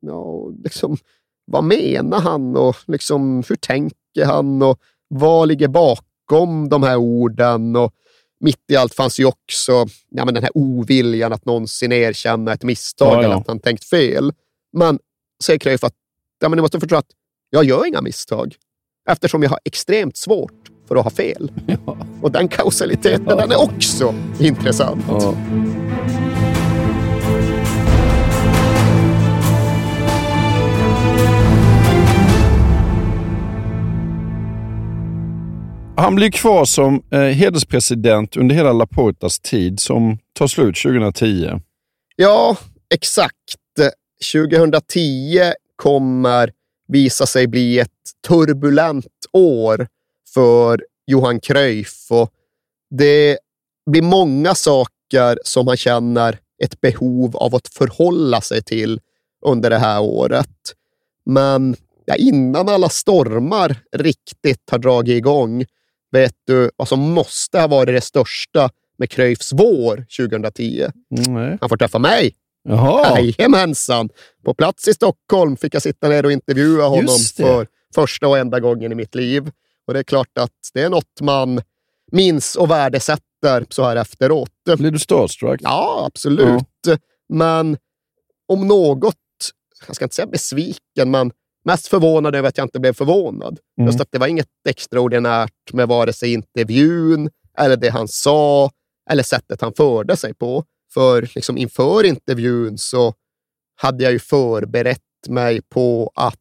Ja, liksom, vad menar han och liksom, hur tänker han och vad ligger bakom de här orden? Och mitt i allt fanns ju också ja, men den här oviljan att någonsin erkänna ett misstag Ja, ja. eller att han tänkt fel. Men säger Cruyff att ja, men ni måste förstå att jag gör inga misstag eftersom jag har extremt svårt för att ha fel. Och den kausaliteten den är också intressant. Ja. Han blir kvar som eh, hederspresident under hela Laportas tid som tar slut 2010. Ja, exakt. 2010 kommer visa sig bli ett turbulent år för Johan Cruyff och det blir många saker som han känner ett behov av att förhålla sig till under det här året. Men ja, innan alla stormar riktigt har dragit igång, vet du vad som måste ha varit det största med Cruyffs vår 2010? Nej. Han får träffa mig. Jaha. Jajamensan! På plats i Stockholm fick jag sitta ner och intervjua honom för första och enda gången i mitt liv. Och det är klart att det är något man minns och värdesätter så här efteråt. Blir du starstruck? Ja, absolut. Men om något, jag ska inte säga besviken, men mest förvånad över att jag inte blev förvånad. Mm. Just att det var inget extraordinärt med vare sig intervjun eller det han sa eller sättet han förde sig på. För liksom inför intervjun så hade jag ju förberett mig på att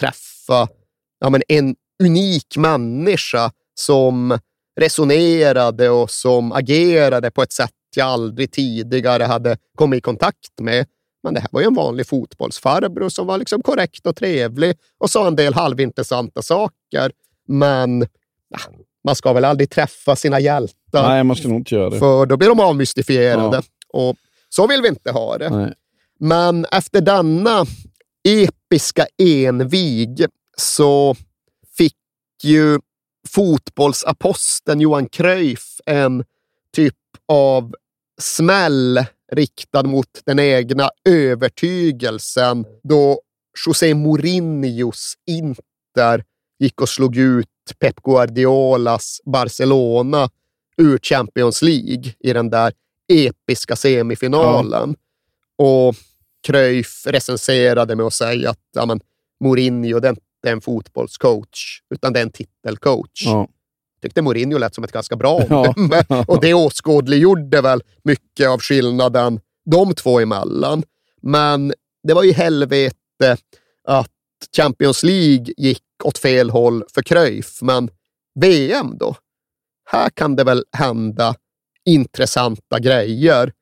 träffa ja, men en unik människa som resonerade och som agerade på ett sätt jag aldrig tidigare hade kommit i kontakt med. Men det här var ju en vanlig fotbollsfarbror som var liksom korrekt och trevlig och sa en del halvintressanta saker. Men ja, man ska väl aldrig träffa sina hjältar. Nej, man ska nog inte göra det. För då blir de avmystifierade. Ja. Och så vill vi inte ha det. Nej. Men efter denna episka envig så fick ju fotbollsaposteln Johan Cruyff en typ av smäll riktad mot den egna övertygelsen då José Mourinhos Inter gick och slog ut Pep Guardiolas Barcelona ur Champions League i den där episka semifinalen. Och Cruyff recenserade med att säga att ja, men, Mourinho det är inte en fotbollscoach, utan det är en titelcoach. Ja. tyckte Mourinho lät som ett ganska bra Ja. omdöme. Och det åskådliggjorde väl mycket av skillnaden de två emellan. Men det var ju helvete att Champions League gick åt fel håll för Cruyff, men VM då? Här kan det väl hända intressanta grejer.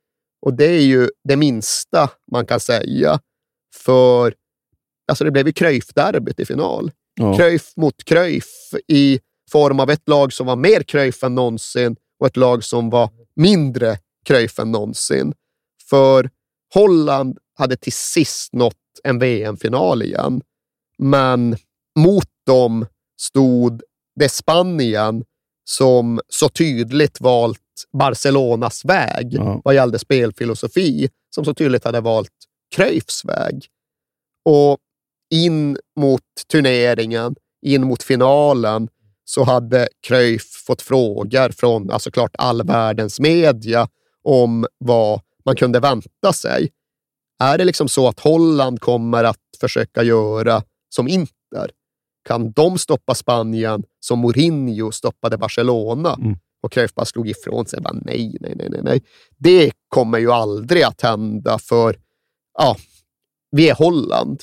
Och det är ju det minsta man kan säga. För alltså det blev ju Cruyff-derbyt i final. Ja. Cruyff mot Cruyff i form av ett lag som var mer Cruyff än någonsin och ett lag som var mindre Cruyff än någonsin. För Holland hade till sist nått en VM-final igen. Men mot dem stod det Spanien som så tydligt valt Barcelonas väg Ja. vad gällde spelfilosofi, som så tydligt hade valt Cruyffs väg. Och in mot turneringen, in mot finalen, så hade Cruyff fått frågor från alltså klart all världens media om vad man kunde vänta sig. Är det liksom så att Holland kommer att försöka göra som Inter? Kan de stoppa Spanien som Mourinho stoppade Barcelona? Och Cruyff bara slog ifrån sig. Bara, nej, nej, nej, nej, nej. Det kommer ju aldrig att hända för ja, vi är Holland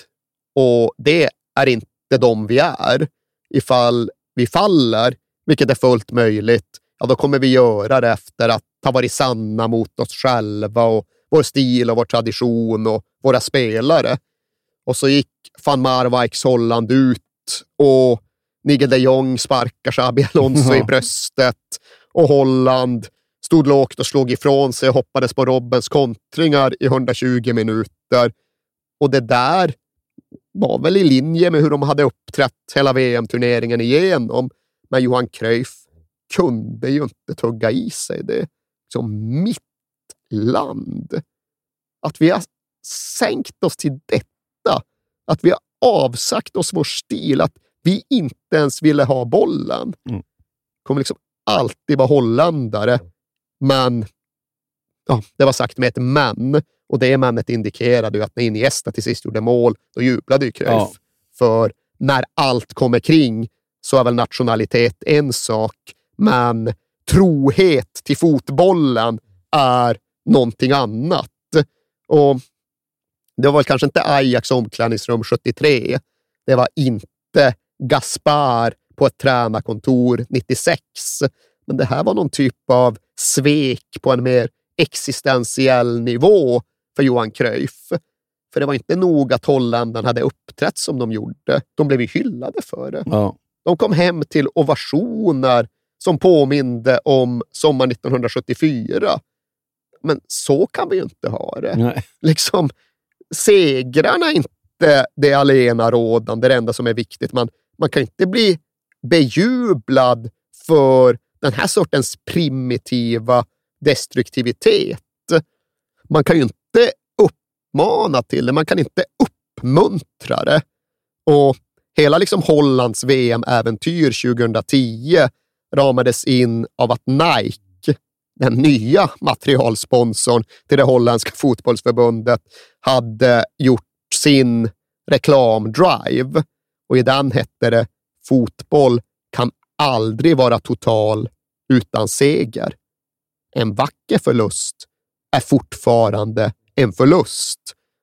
och det är inte de vi är. Ifall vi faller, vilket är fullt möjligt, ja, då kommer vi göra det efter att ha varit sanna mot oss själva och vår stil och vår tradition och våra spelare. Och så gick van Marwijks Holland ut och Nigel de Jong sparkar Xabi Alonso i bröstet och Holland stod lågt och slog ifrån sig och hoppades på Robbens kontringar i 120 minuter. Och det där var väl i linje med hur de hade uppträtt hela VM-turneringen igenom. Men Johan Cruyff kunde ju inte tugga i sig det. Som mitt land. Att vi har sänkt oss till detta. Att vi har avsagt oss vår stil. Att vi inte ens ville ha bollen. Mm. Kommer liksom alltid vara holländare. Men ja, det var sagt med ett men. Och det männet indikerade ju att när Iniesta till sist gjorde mål, då jublade ju Cruyff. Ja. För när allt kommer kring så är väl nationalitet en sak, men trohet till fotbollen är någonting annat. Och det var väl kanske inte Ajax omklädningsrum 73. Det var inte Gaspar på ett tränarkontor 96. Men det här var någon typ av svek på en mer existentiell nivå för Johan Cruyff. För det var inte nog att holländarna hade uppträtt som de gjorde. De blev ju hyllade för det. Ja. De kom hem till ovationer som påminde om sommar 1974. Men så kan vi ju inte ha det. Nej. Liksom, segrarna inte det alena rådande, det enda som är viktigt. Man, man kan inte bli bejublad för den här sortens primitiva destruktivitet. Man kan ju inte uppmana till det, man kan inte uppmuntra det. Och hela liksom Hollands VM-äventyr 2010 ramades in av att Nike, den nya materialsponsorn till det holländska fotbollsförbundet, hade gjort sin reklamdrive. Och i den hette det “Fotboll kan aldrig vara total utan seger. En vacker förlust är fortfarande en förlust.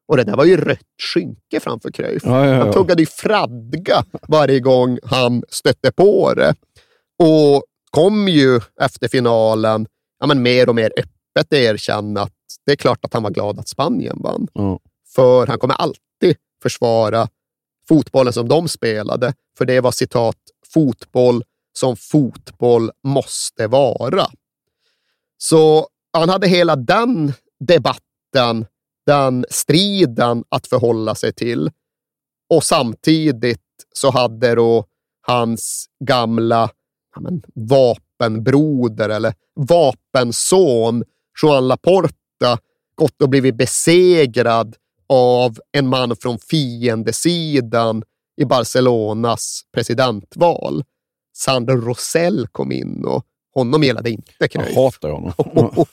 Och det där var ju rött skynke framför Cruyff. Ja, ja, ja. Han tuggade ju fradga varje gång han stötte på det. Och kom ju efter finalen ja, men mer och mer öppet erkänna att det är klart att han var glad att Spanien vann. Ja. För han kommer alltid försvara fotbollen som de spelade. För det var citat fotboll som fotboll måste vara. Så han hade hela den debatten, den striden att förhålla sig till. Och samtidigt så hade då hans gamla ja, men, vapenbroder eller vapenson Joan Laporta gått och blivit besegrad av en man från fiendesidan i Barcelonas presidentval. Sandro Rosell kom in och honom gillade inte Cruyff. Jag hatar honom.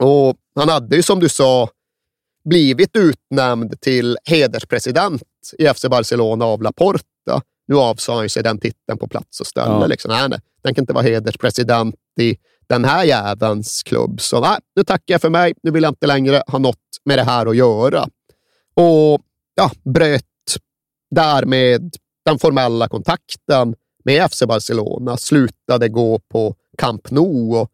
Och han hade ju som du sa blivit utnämnd till hederspresident i FC Barcelona av Laporta. Nu avsade han sig den titeln på plats och ställe. Ja. Liksom. Nej, nej, den kan inte vara hederspresident i den här jävelns klubb. Så nej, nu tackar jag för mig. Nu vill jag inte längre ha något med det här att göra. Och ja, bröt därmed den formella kontakten med FC Barcelona, slutade gå på Camp Nou och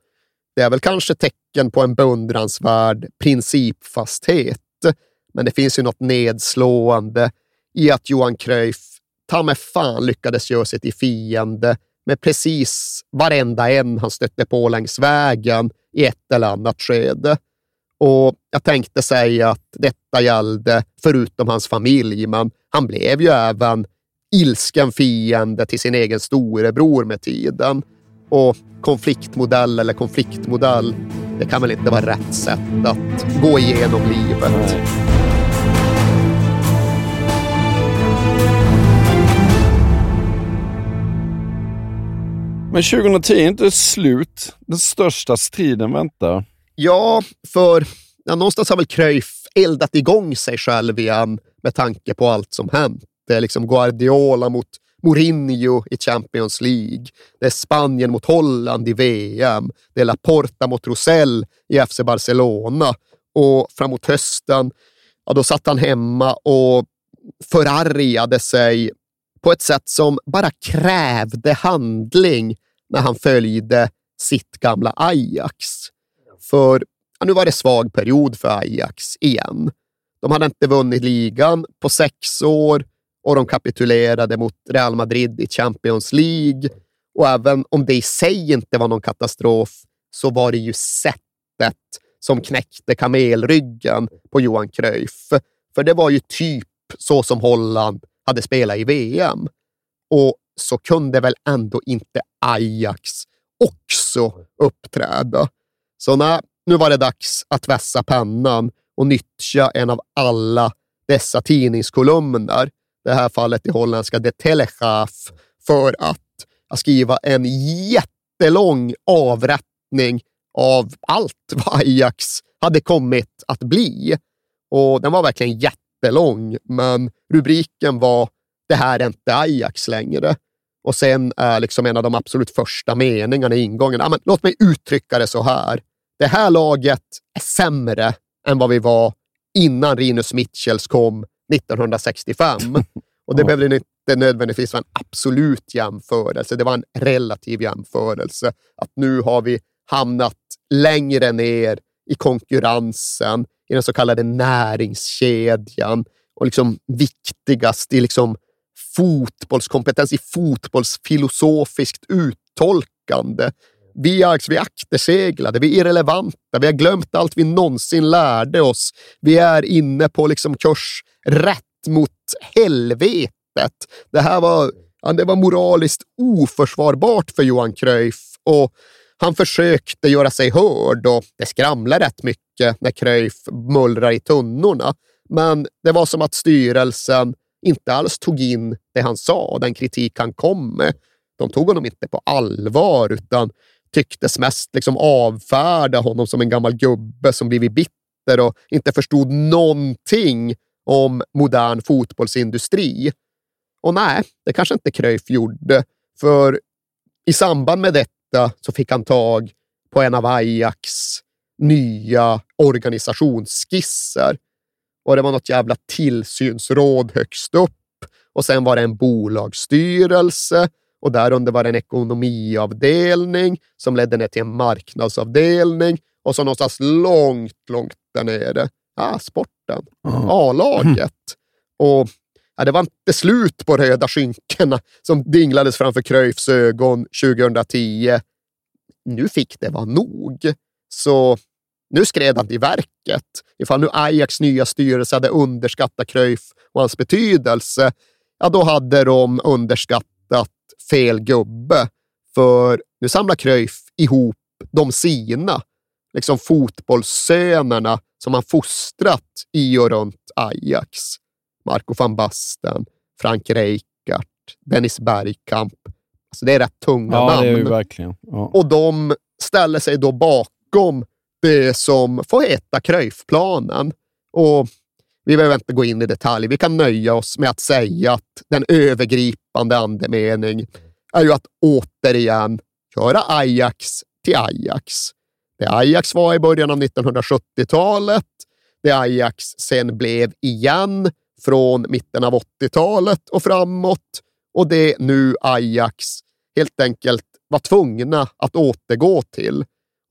det är väl kanske tecken på en beundransvärd principfasthet. Men det finns ju något nedslående i att Johan Cruyff ta mig fan lyckades göra sig till fiende med precis varenda en han stötte på längs vägen i ett eller annat skede. Och jag tänkte säga att detta gällde förutom hans familj, men han blev ju även ilsken fiende till sin egen storebror med tiden. Och konfliktmodell eller konfliktmodell, det kan väl inte vara rätt sätt att gå igenom livet. Men 2010 är inte slut. Den största striden väntar. Ja, för ja, någonstans har väl Cruyff eldat igång sig själv igen med tanke på allt som hänt. Det är liksom Guardiola mot Mourinho i Champions League. Det är Spanien mot Holland i VM. Det är Laporta mot Rosell i FC Barcelona. Och framåt hösten, ja, då satt han hemma och förargade sig på ett sätt som bara krävde handling när han följde sitt gamla Ajax. För ja, nu var det svag period för Ajax igen. De hade inte vunnit ligan på sex år och de kapitulerade mot Real Madrid i Champions League. Och även om det i sig inte var någon katastrof så var det ju sättet som knäckte kamelryggen på Johan Cruyff. För det var ju typ så som Holland hade spelat i VM. Och så kunde väl ändå inte Ajax också uppträda. Så nej, nu var det dags att vässa pennan och nyttja en av alla dessa tidningskolumner, det här fallet i holländska De Telegraaf, för att skriva en jättelång avrättning av allt vad Ajax hade kommit att bli. Och den var verkligen jättelång, men rubriken var “Det här är inte Ajax längre”. Och sen är liksom en av de absolut första meningarna i ingången, ja, men låt mig uttrycka det så här. Det här laget är sämre än vad vi var innan Rinus Mitchells kom 1965. Och det ja. behöver inte nödvändigtvis vara en absolut jämförelse. Det var en relativ jämförelse. Att nu har vi hamnat längre ner i konkurrensen, i den så kallade näringskedjan och liksom viktigast i liksom fotbollskompetens, i fotbollsfilosofiskt uttolkande. Vi är, alltså, vi är akterseglade, vi är irrelevanta, vi har glömt allt vi någonsin lärde oss. Vi är inne på liksom kurs rätt mot helvetet. Det här var, det var moraliskt oförsvarbart för Johan Cruyff och han försökte göra sig hörd och det skramlade rätt mycket när Cruyff mullrar i tunnorna. Men det var som att styrelsen inte alls tog in det han sa och den kritik han kom med. De tog honom inte på allvar utan tycktes mest liksom avfärda honom som en gammal gubbe som blivit bitter och inte förstod någonting om modern fotbollsindustri. Och nej, det kanske inte Cruyff gjorde, för i samband med detta så fick han tag på en av Ajax nya organisationsskisser och det var något jävla tillsynsråd högst upp och sen var det en bolagsstyrelse och därunder var det en ekonomiavdelning som ledde ner till en marknadsavdelning och så någonstans långt, långt där nere, ah, sporten, mm. A-laget. Och ja, det var inte slut på röda skynkena som dinglades framför Cruyffs ögon 2010. Nu fick det vara nog. Så nu skred han till verket. Ifall nu Ajax nya styrelse hade underskattat Cruyff och hans betydelse, ja då hade de underskattat fel gubbe. För nu samlar Cruyff ihop de sina, liksom fotbollssönerna som han fostrat i och runt Ajax. Marco van Basten, Frank Rijkaard, Dennis Bergkamp. Alltså det är rätt tunga ja, namn. Det är verkligen. Ja. Och de ställer sig då bakom som får heta Cruyffplanen. Och vi behöver inte gå in i detalj. Vi kan nöja oss med att säga att den övergripande andemening är ju att återigen göra Ajax till Ajax. Det Ajax var i början av 1970-talet, det Ajax sen blev igen från mitten av 80-talet och framåt och det nu Ajax helt enkelt var tvungna att återgå till.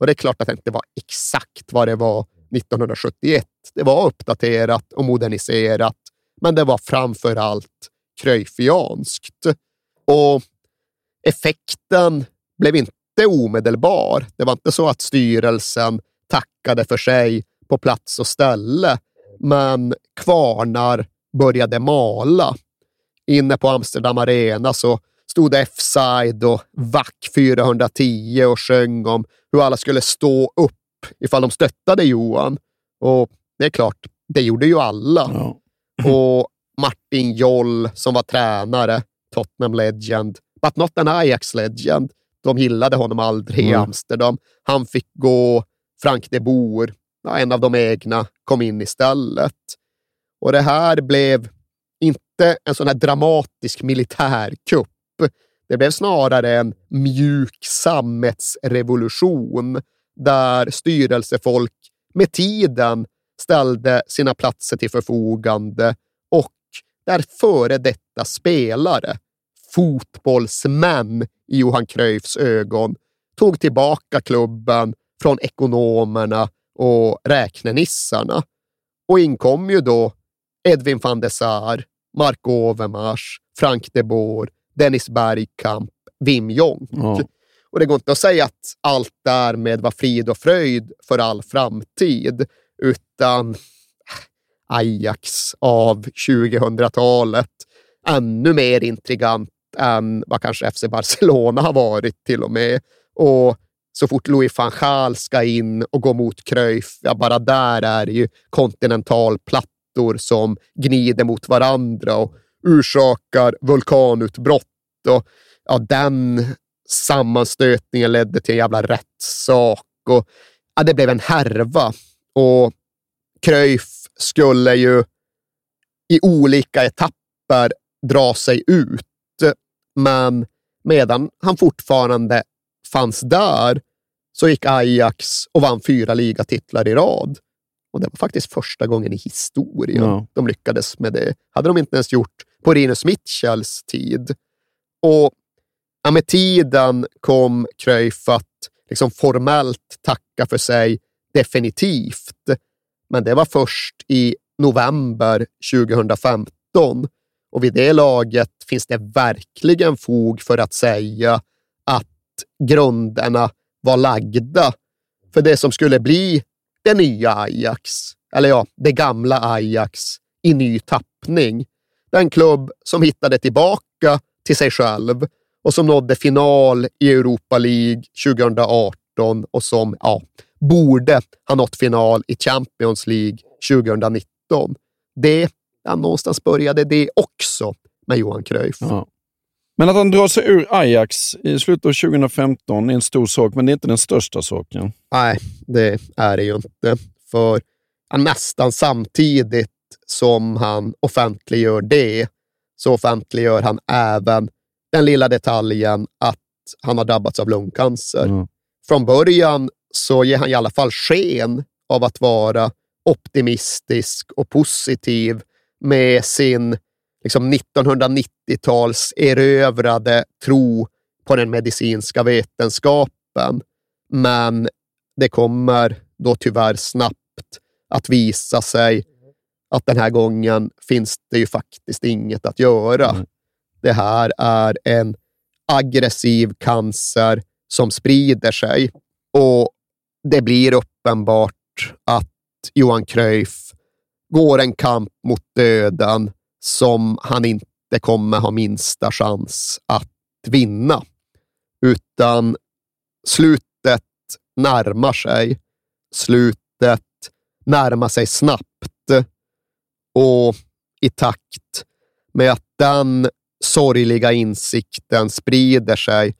Och det är klart att det inte var exakt vad det var 1971. Det var uppdaterat och moderniserat, men det var framför allt kröjfianskt. Och effekten blev inte omedelbar. Det var inte så att styrelsen tackade för sig på plats och ställe, men kvarnar började mala. Inne på Amsterdam Arena så stod F-side och VAC 410 och sjöng om hur alla skulle stå upp ifall de stöttade Johan. Och det är klart, det gjorde ju alla. Ja. Och Martin Joll som var tränare, Tottenham Legend, but not an Ajax Legend. De gillade honom aldrig i Mm. Amsterdam. Han fick gå. Frank de Boer, en av de egna, kom in istället. Och det här blev inte en sån här dramatisk militärkupp. Det blev snarare en mjuk sammetsrevolution där styrelsefolk med tiden ställde sina platser till förfogande och där före detta spelare, fotbollsmän i Johan Cruyffs ögon, tog tillbaka klubben från ekonomerna och räknenissarna. Och inkom ju då Edwin van der Sar, Mark Overmars, Frank de Boer, Dennis Bergkamp, Wim Jonk. Ja. Och det går inte att säga att allt därmed var frid och fröjd för all framtid, utan Ajax av 2000-talet ännu mer intrigant än vad kanske FC Barcelona har varit till och med. Och så fort Louis van Gaal ska in och gå mot Cruyff, ja, bara där är det ju kontinentalplattor som gnider mot varandra och orsakar vulkanutbrott. Och, ja, den sammanstötningen ledde till en jävla rättssak. Och, ja, det blev en härva. Och Cruyff skulle ju i olika etapper dra sig ut. Men medan han fortfarande fanns där så gick Ajax och vann fyra ligatitlar i rad. Och det var faktiskt första gången i historien Ja. de lyckades med det. hade de inte ens gjort på Rinus Mitchells tid. Och ja, med tiden kom Cruyff att liksom formellt tacka för sig definitivt. Men det var först i november 2015 och vid det laget finns det verkligen fog för att säga att grunderna var lagda för det som skulle bli det nya Ajax, eller ja, det gamla Ajax i ny tappning. Den klubb som hittade tillbaka till sig själv och som nådde final i Europa League 2018 och som ja, borde ha nått final i Champions League 2019. Det, ja, någonstans började det också med Johan Cruyff. Ja. Men att han drar sig ur Ajax i slutet av 2015 är en stor sak, men det är inte den största saken. Nej, det är det ju inte. För ja, nästan samtidigt som han offentliggör det, så offentliggör han även den lilla detaljen att han har drabbats av lungcancer. Mm. Från början så ger han i alla fall sken av att vara optimistisk och positiv med sin liksom 1990-tals erövrade tro på den medicinska vetenskapen. Men det kommer då tyvärr snabbt att visa sig att den här gången finns det ju faktiskt inget att göra. Det här är en aggressiv cancer som sprider sig och det blir uppenbart att Johan Cruyff går en kamp mot döden som han inte kommer ha minsta chans att vinna. Utan slutet närmar sig. Slutet närmar sig snabbt och i takt med att den sorgliga insikten sprider sig,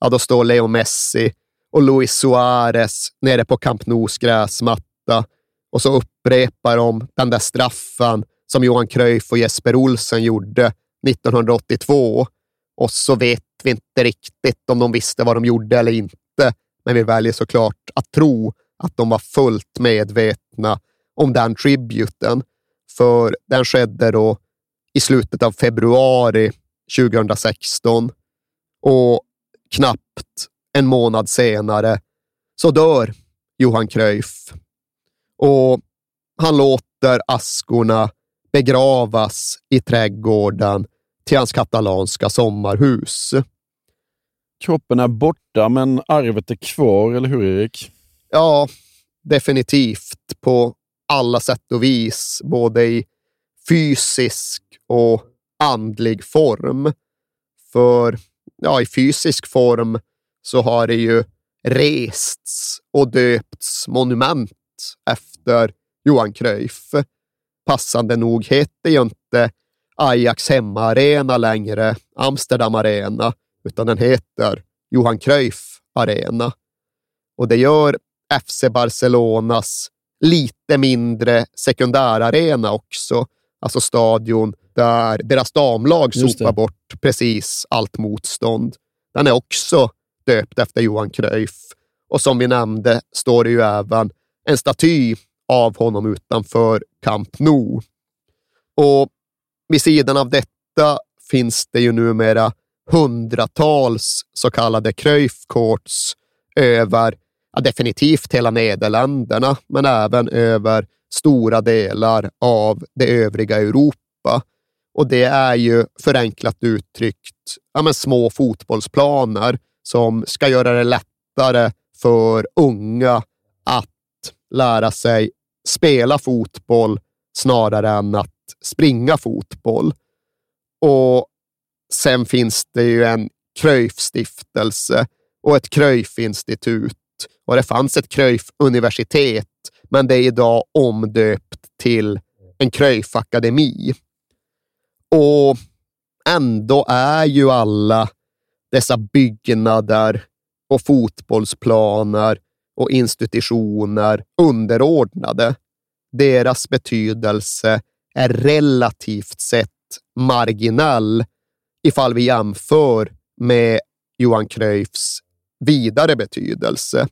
ja, då står Leo Messi och Luis Suarez nere på Camp Nous gräsmatta och så upprepar de den där straffen som Johan Cruyff och Jesper Olsen gjorde 1982. Och så vet vi inte riktigt om de visste vad de gjorde eller inte, men vi väljer såklart att tro att de var fullt medvetna om den tributen, för den skedde då i slutet av februari 2016 och knappt en månad senare så dör Johan Cruyff och han låter askorna begravas i trädgården till hans katalanska sommarhus. Kroppen är borta, men arvet är kvar, eller hur Erik? Ja, definitivt på alla sätt och vis, både i fysisk och andlig form. För ja, i fysisk form så har det ju rests och döpts monument efter Johan Cruyff. Passande nog heter ju inte Ajax hemmaarena längre Amsterdam Arena, utan den heter Johan Cruyff Arena. Och det gör FC Barcelonas lite mindre sekundärarena också, alltså stadion där deras damlag sopar bort precis allt motstånd. Den är också döpt efter Johan Cruyff och som vi nämnde står det ju även en staty av honom utanför Camp Nou. Och vid sidan av detta finns det ju numera hundratals så kallade Cruyff Courts över ja, definitivt hela Nederländerna, men även över stora delar av det övriga Europa. Och det är ju förenklat uttryckt ja, men små fotbollsplaner som ska göra det lättare för unga att lära sig spela fotboll snarare än att springa fotboll. Och sen finns det ju en Cruyff-stiftelse och ett Cruyff-institut och det fanns ett Cruyff-universitet, men det är idag omdöpt till en Cruyff-akademi. Och ändå är ju alla dessa byggnader och fotbollsplaner och institutioner underordnade. Deras betydelse är relativt sett marginell ifall vi jämför med Johan Cruyffs vidare betydelse.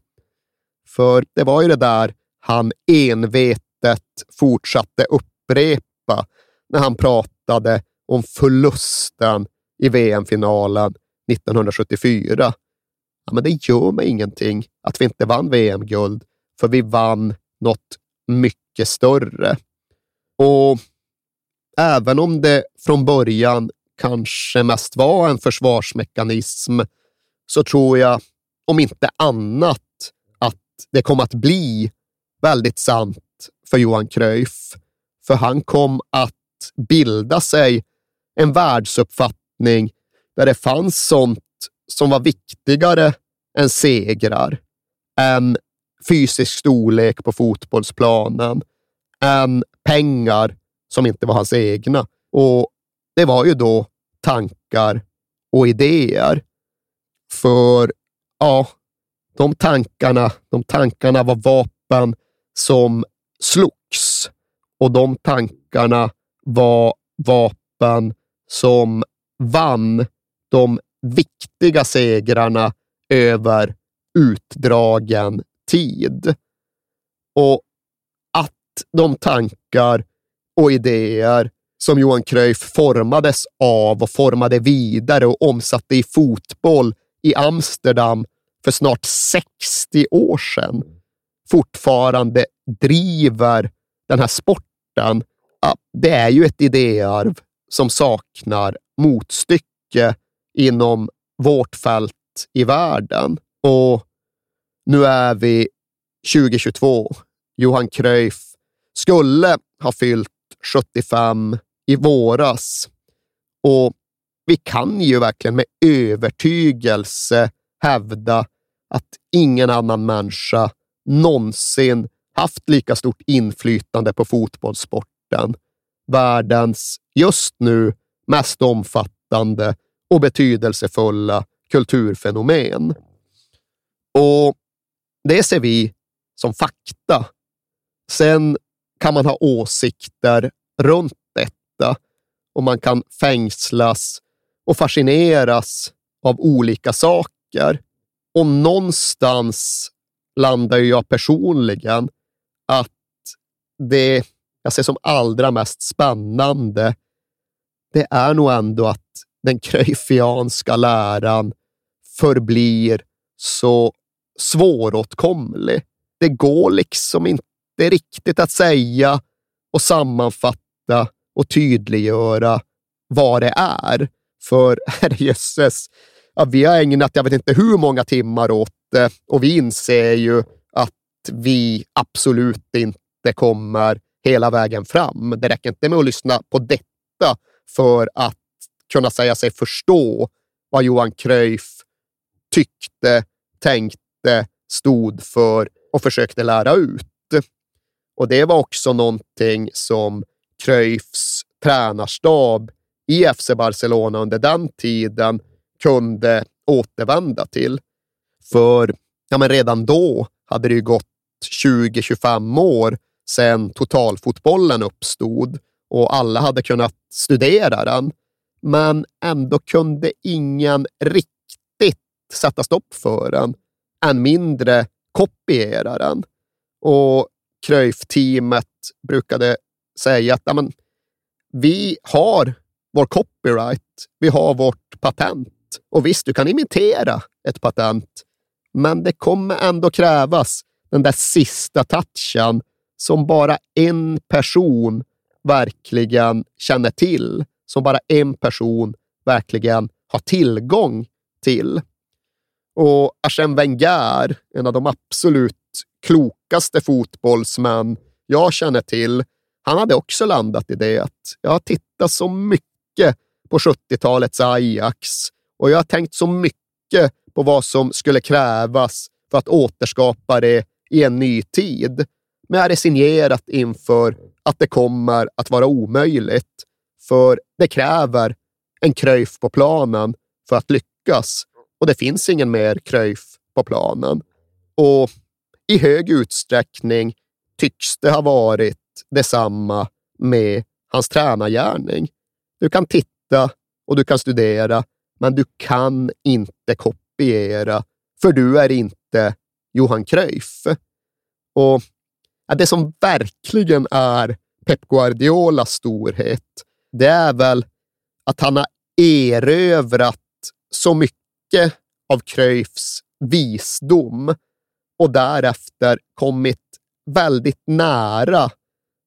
För det var ju det där han envetet fortsatte upprepa när han pratade om förlusten i VM-finalen 1974. Ja, men det gör mig ingenting att vi inte vann VM-guld, för vi vann något mycket större. Och även om det från början kanske mest var en försvarsmekanism, så tror jag, om inte annat, det kom att bli väldigt sant för Johan Cruyff. För han kom att bilda sig en världsuppfattning där det fanns sånt som var viktigare än segrar, än fysisk storlek på fotbollsplanen, än pengar som inte var hans egna. Och det var ju då tankar och idéer. För ja, de tankarna, de tankarna var vapen som slogs och de tankarna var vapen som vann de viktiga segrarna över utdragen tid. Och att de tankar och idéer som Johan Cruyff formades av och formade vidare och omsatte i fotboll i Amsterdam för snart 60 år sedan fortfarande driver den här sporten. Det är ju ett idéarv som saknar motstycke inom vårt fält i världen. Och nu är vi 2022. Johan Cruyff skulle ha fyllt 75 i våras och vi kan ju verkligen med övertygelse hävda att ingen annan människa någonsin haft lika stort inflytande på fotbollssporten. Världens just nu mest omfattande och betydelsefulla kulturfenomen. Och det ser vi som fakta. Sen kan man ha åsikter runt detta och man kan fängslas och fascineras av olika saker. Och någonstans landar jag personligen att det jag ser som allra mest spännande, det är nog ändå att den cruyffianska läran förblir så svåråtkomlig. Det går liksom inte riktigt att säga och sammanfatta och tydliggöra vad det är. För herrejösses, ja, vi har ägnat jag vet inte hur många timmar åt det och vi inser ju att vi absolut inte kommer hela vägen fram. Det räcker inte med att lyssna på detta för att kunna säga sig förstå vad Johan Cruyff tyckte, tänkte, stod för och försökte lära ut. Och det var också någonting som Cruyffs tränarstab i FC Barcelona under den tiden kunde återvända till. För ja, men redan då hade det ju gått 20-25 år sedan totalfotbollen uppstod och alla hade kunnat studera den. Men ändå kunde ingen riktigt sätta stopp för den, än mindre kopiera den. Och Cruyff-teamet brukade säga att ja, men, vi har vår copyright, vi har vårt patent. Och visst, du kan imitera ett patent, men det kommer ändå krävas den där sista touchen som bara en person verkligen känner till, som bara en person verkligen har tillgång till. Och Arsène Wenger, en av de absolut klokaste fotbollsmän jag känner till, han hade också landat i det att jag har tittat så mycket på 70-talets Ajax och jag har tänkt så mycket på vad som skulle krävas för att återskapa det i en ny tid. Men jag har resignerat inför att det kommer att vara omöjligt, för det kräver en Cruyff på planen för att lyckas och det finns ingen mer Cruyff på planen. Och i hög utsträckning tycks det ha varit detsamma med hans tränargärning. Du kan titta och du kan studera, men du kan inte kopiera, för du är inte Johan Cruyff. Och det som verkligen är Pep Guardiolas storhet, det är väl att han har erövrat så mycket av Cruyffs visdom och därefter kommit väldigt nära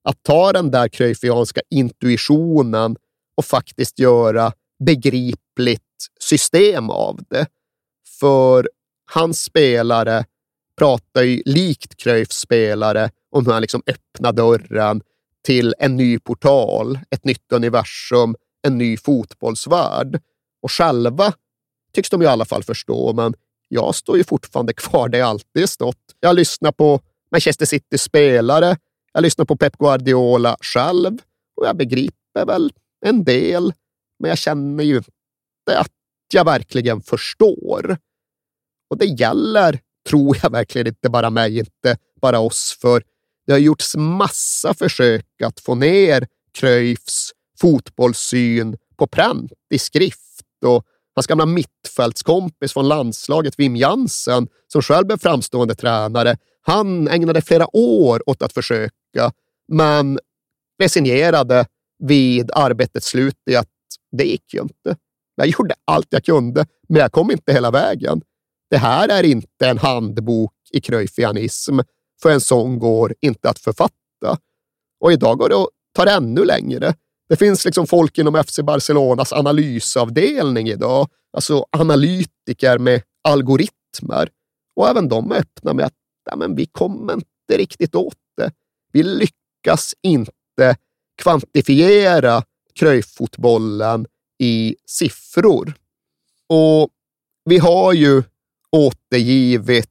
att ta den där Cruyffianska intuitionen och faktiskt göra begripligt system av det. För hans spelare pratar ju likt Cruyffs spelare om hur han liksom öppnar dörren till en ny portal, ett nytt universum, en ny fotbollsvärld. Och själva tycks de i alla fall förstå, men jag står ju fortfarande kvar där jag alltid stått. Jag lyssnar på Manchester City spelare, jag lyssnar på Pep Guardiola själv och jag begriper väl en del, men jag känner ju inte att jag verkligen förstår. Och det gäller, tror jag verkligen inte bara mig, inte bara oss, för det har gjorts massa försök att få ner Cruyffs fotbollssyn på pränt i skrift och hans gamla mittfältskompis från landslaget, Wim Jansen, som själv blev framstående tränare, han ägnade flera år åt att försöka, men resignerade vid arbetets slut i att det gick ju inte. Jag gjorde allt jag kunde, men jag kom inte hela vägen. Det här är inte en handbok i kröjfianism, för en sån går inte att författa. Och idag går det att ta det ännu längre. Det finns liksom folk inom FC Barcelonas analysavdelning idag, alltså analytiker med algoritmer. Och även de är öppna med att ja, men vi kommer inte riktigt åt det. Vi lyckas inte kvantifiera kröjfotbollen i siffror. Och vi har ju återgivit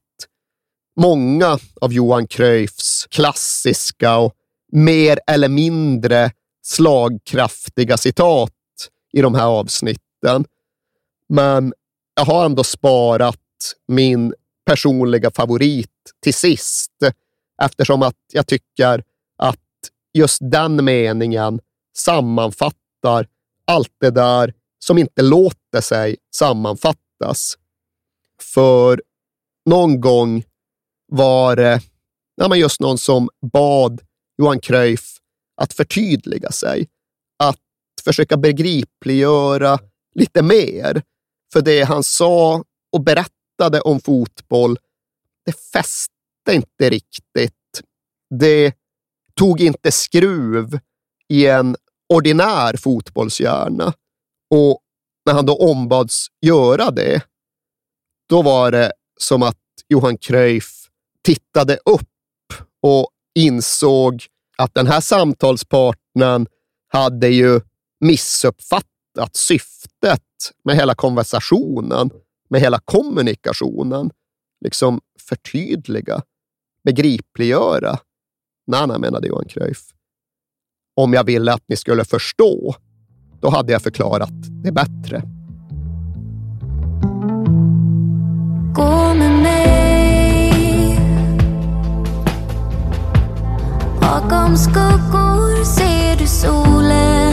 många av Johan Cruyffs klassiska och mer eller mindre slagkraftiga citat i de här avsnitten. Men jag har ändå sparat min personliga favorit till sist eftersom att jag tycker att just den meningen sammanfattar allt det där som inte låter sig sammanfattas. För någon gång var det ja, just någon som bad Johan Cruyff att förtydliga sig, att försöka begripliggöra lite mer. För det han sa och berättade om fotboll det fäste inte riktigt. Det tog inte skruv i en ordinär fotbollshjärna. Och när han då ombads göra det, då var det som att Johan Cruyff tittade upp och insåg att den här samtalspartnern hade ju missuppfattat syftet med hela konversationen, med hela kommunikationen. Liksom förtydliga, begripliggöra. Nej, nej, menade Johan Cruyff. Om jag ville att ni skulle förstå, då hade jag förklarat det bättre. Gå med mig Bakom skuggor ser du solen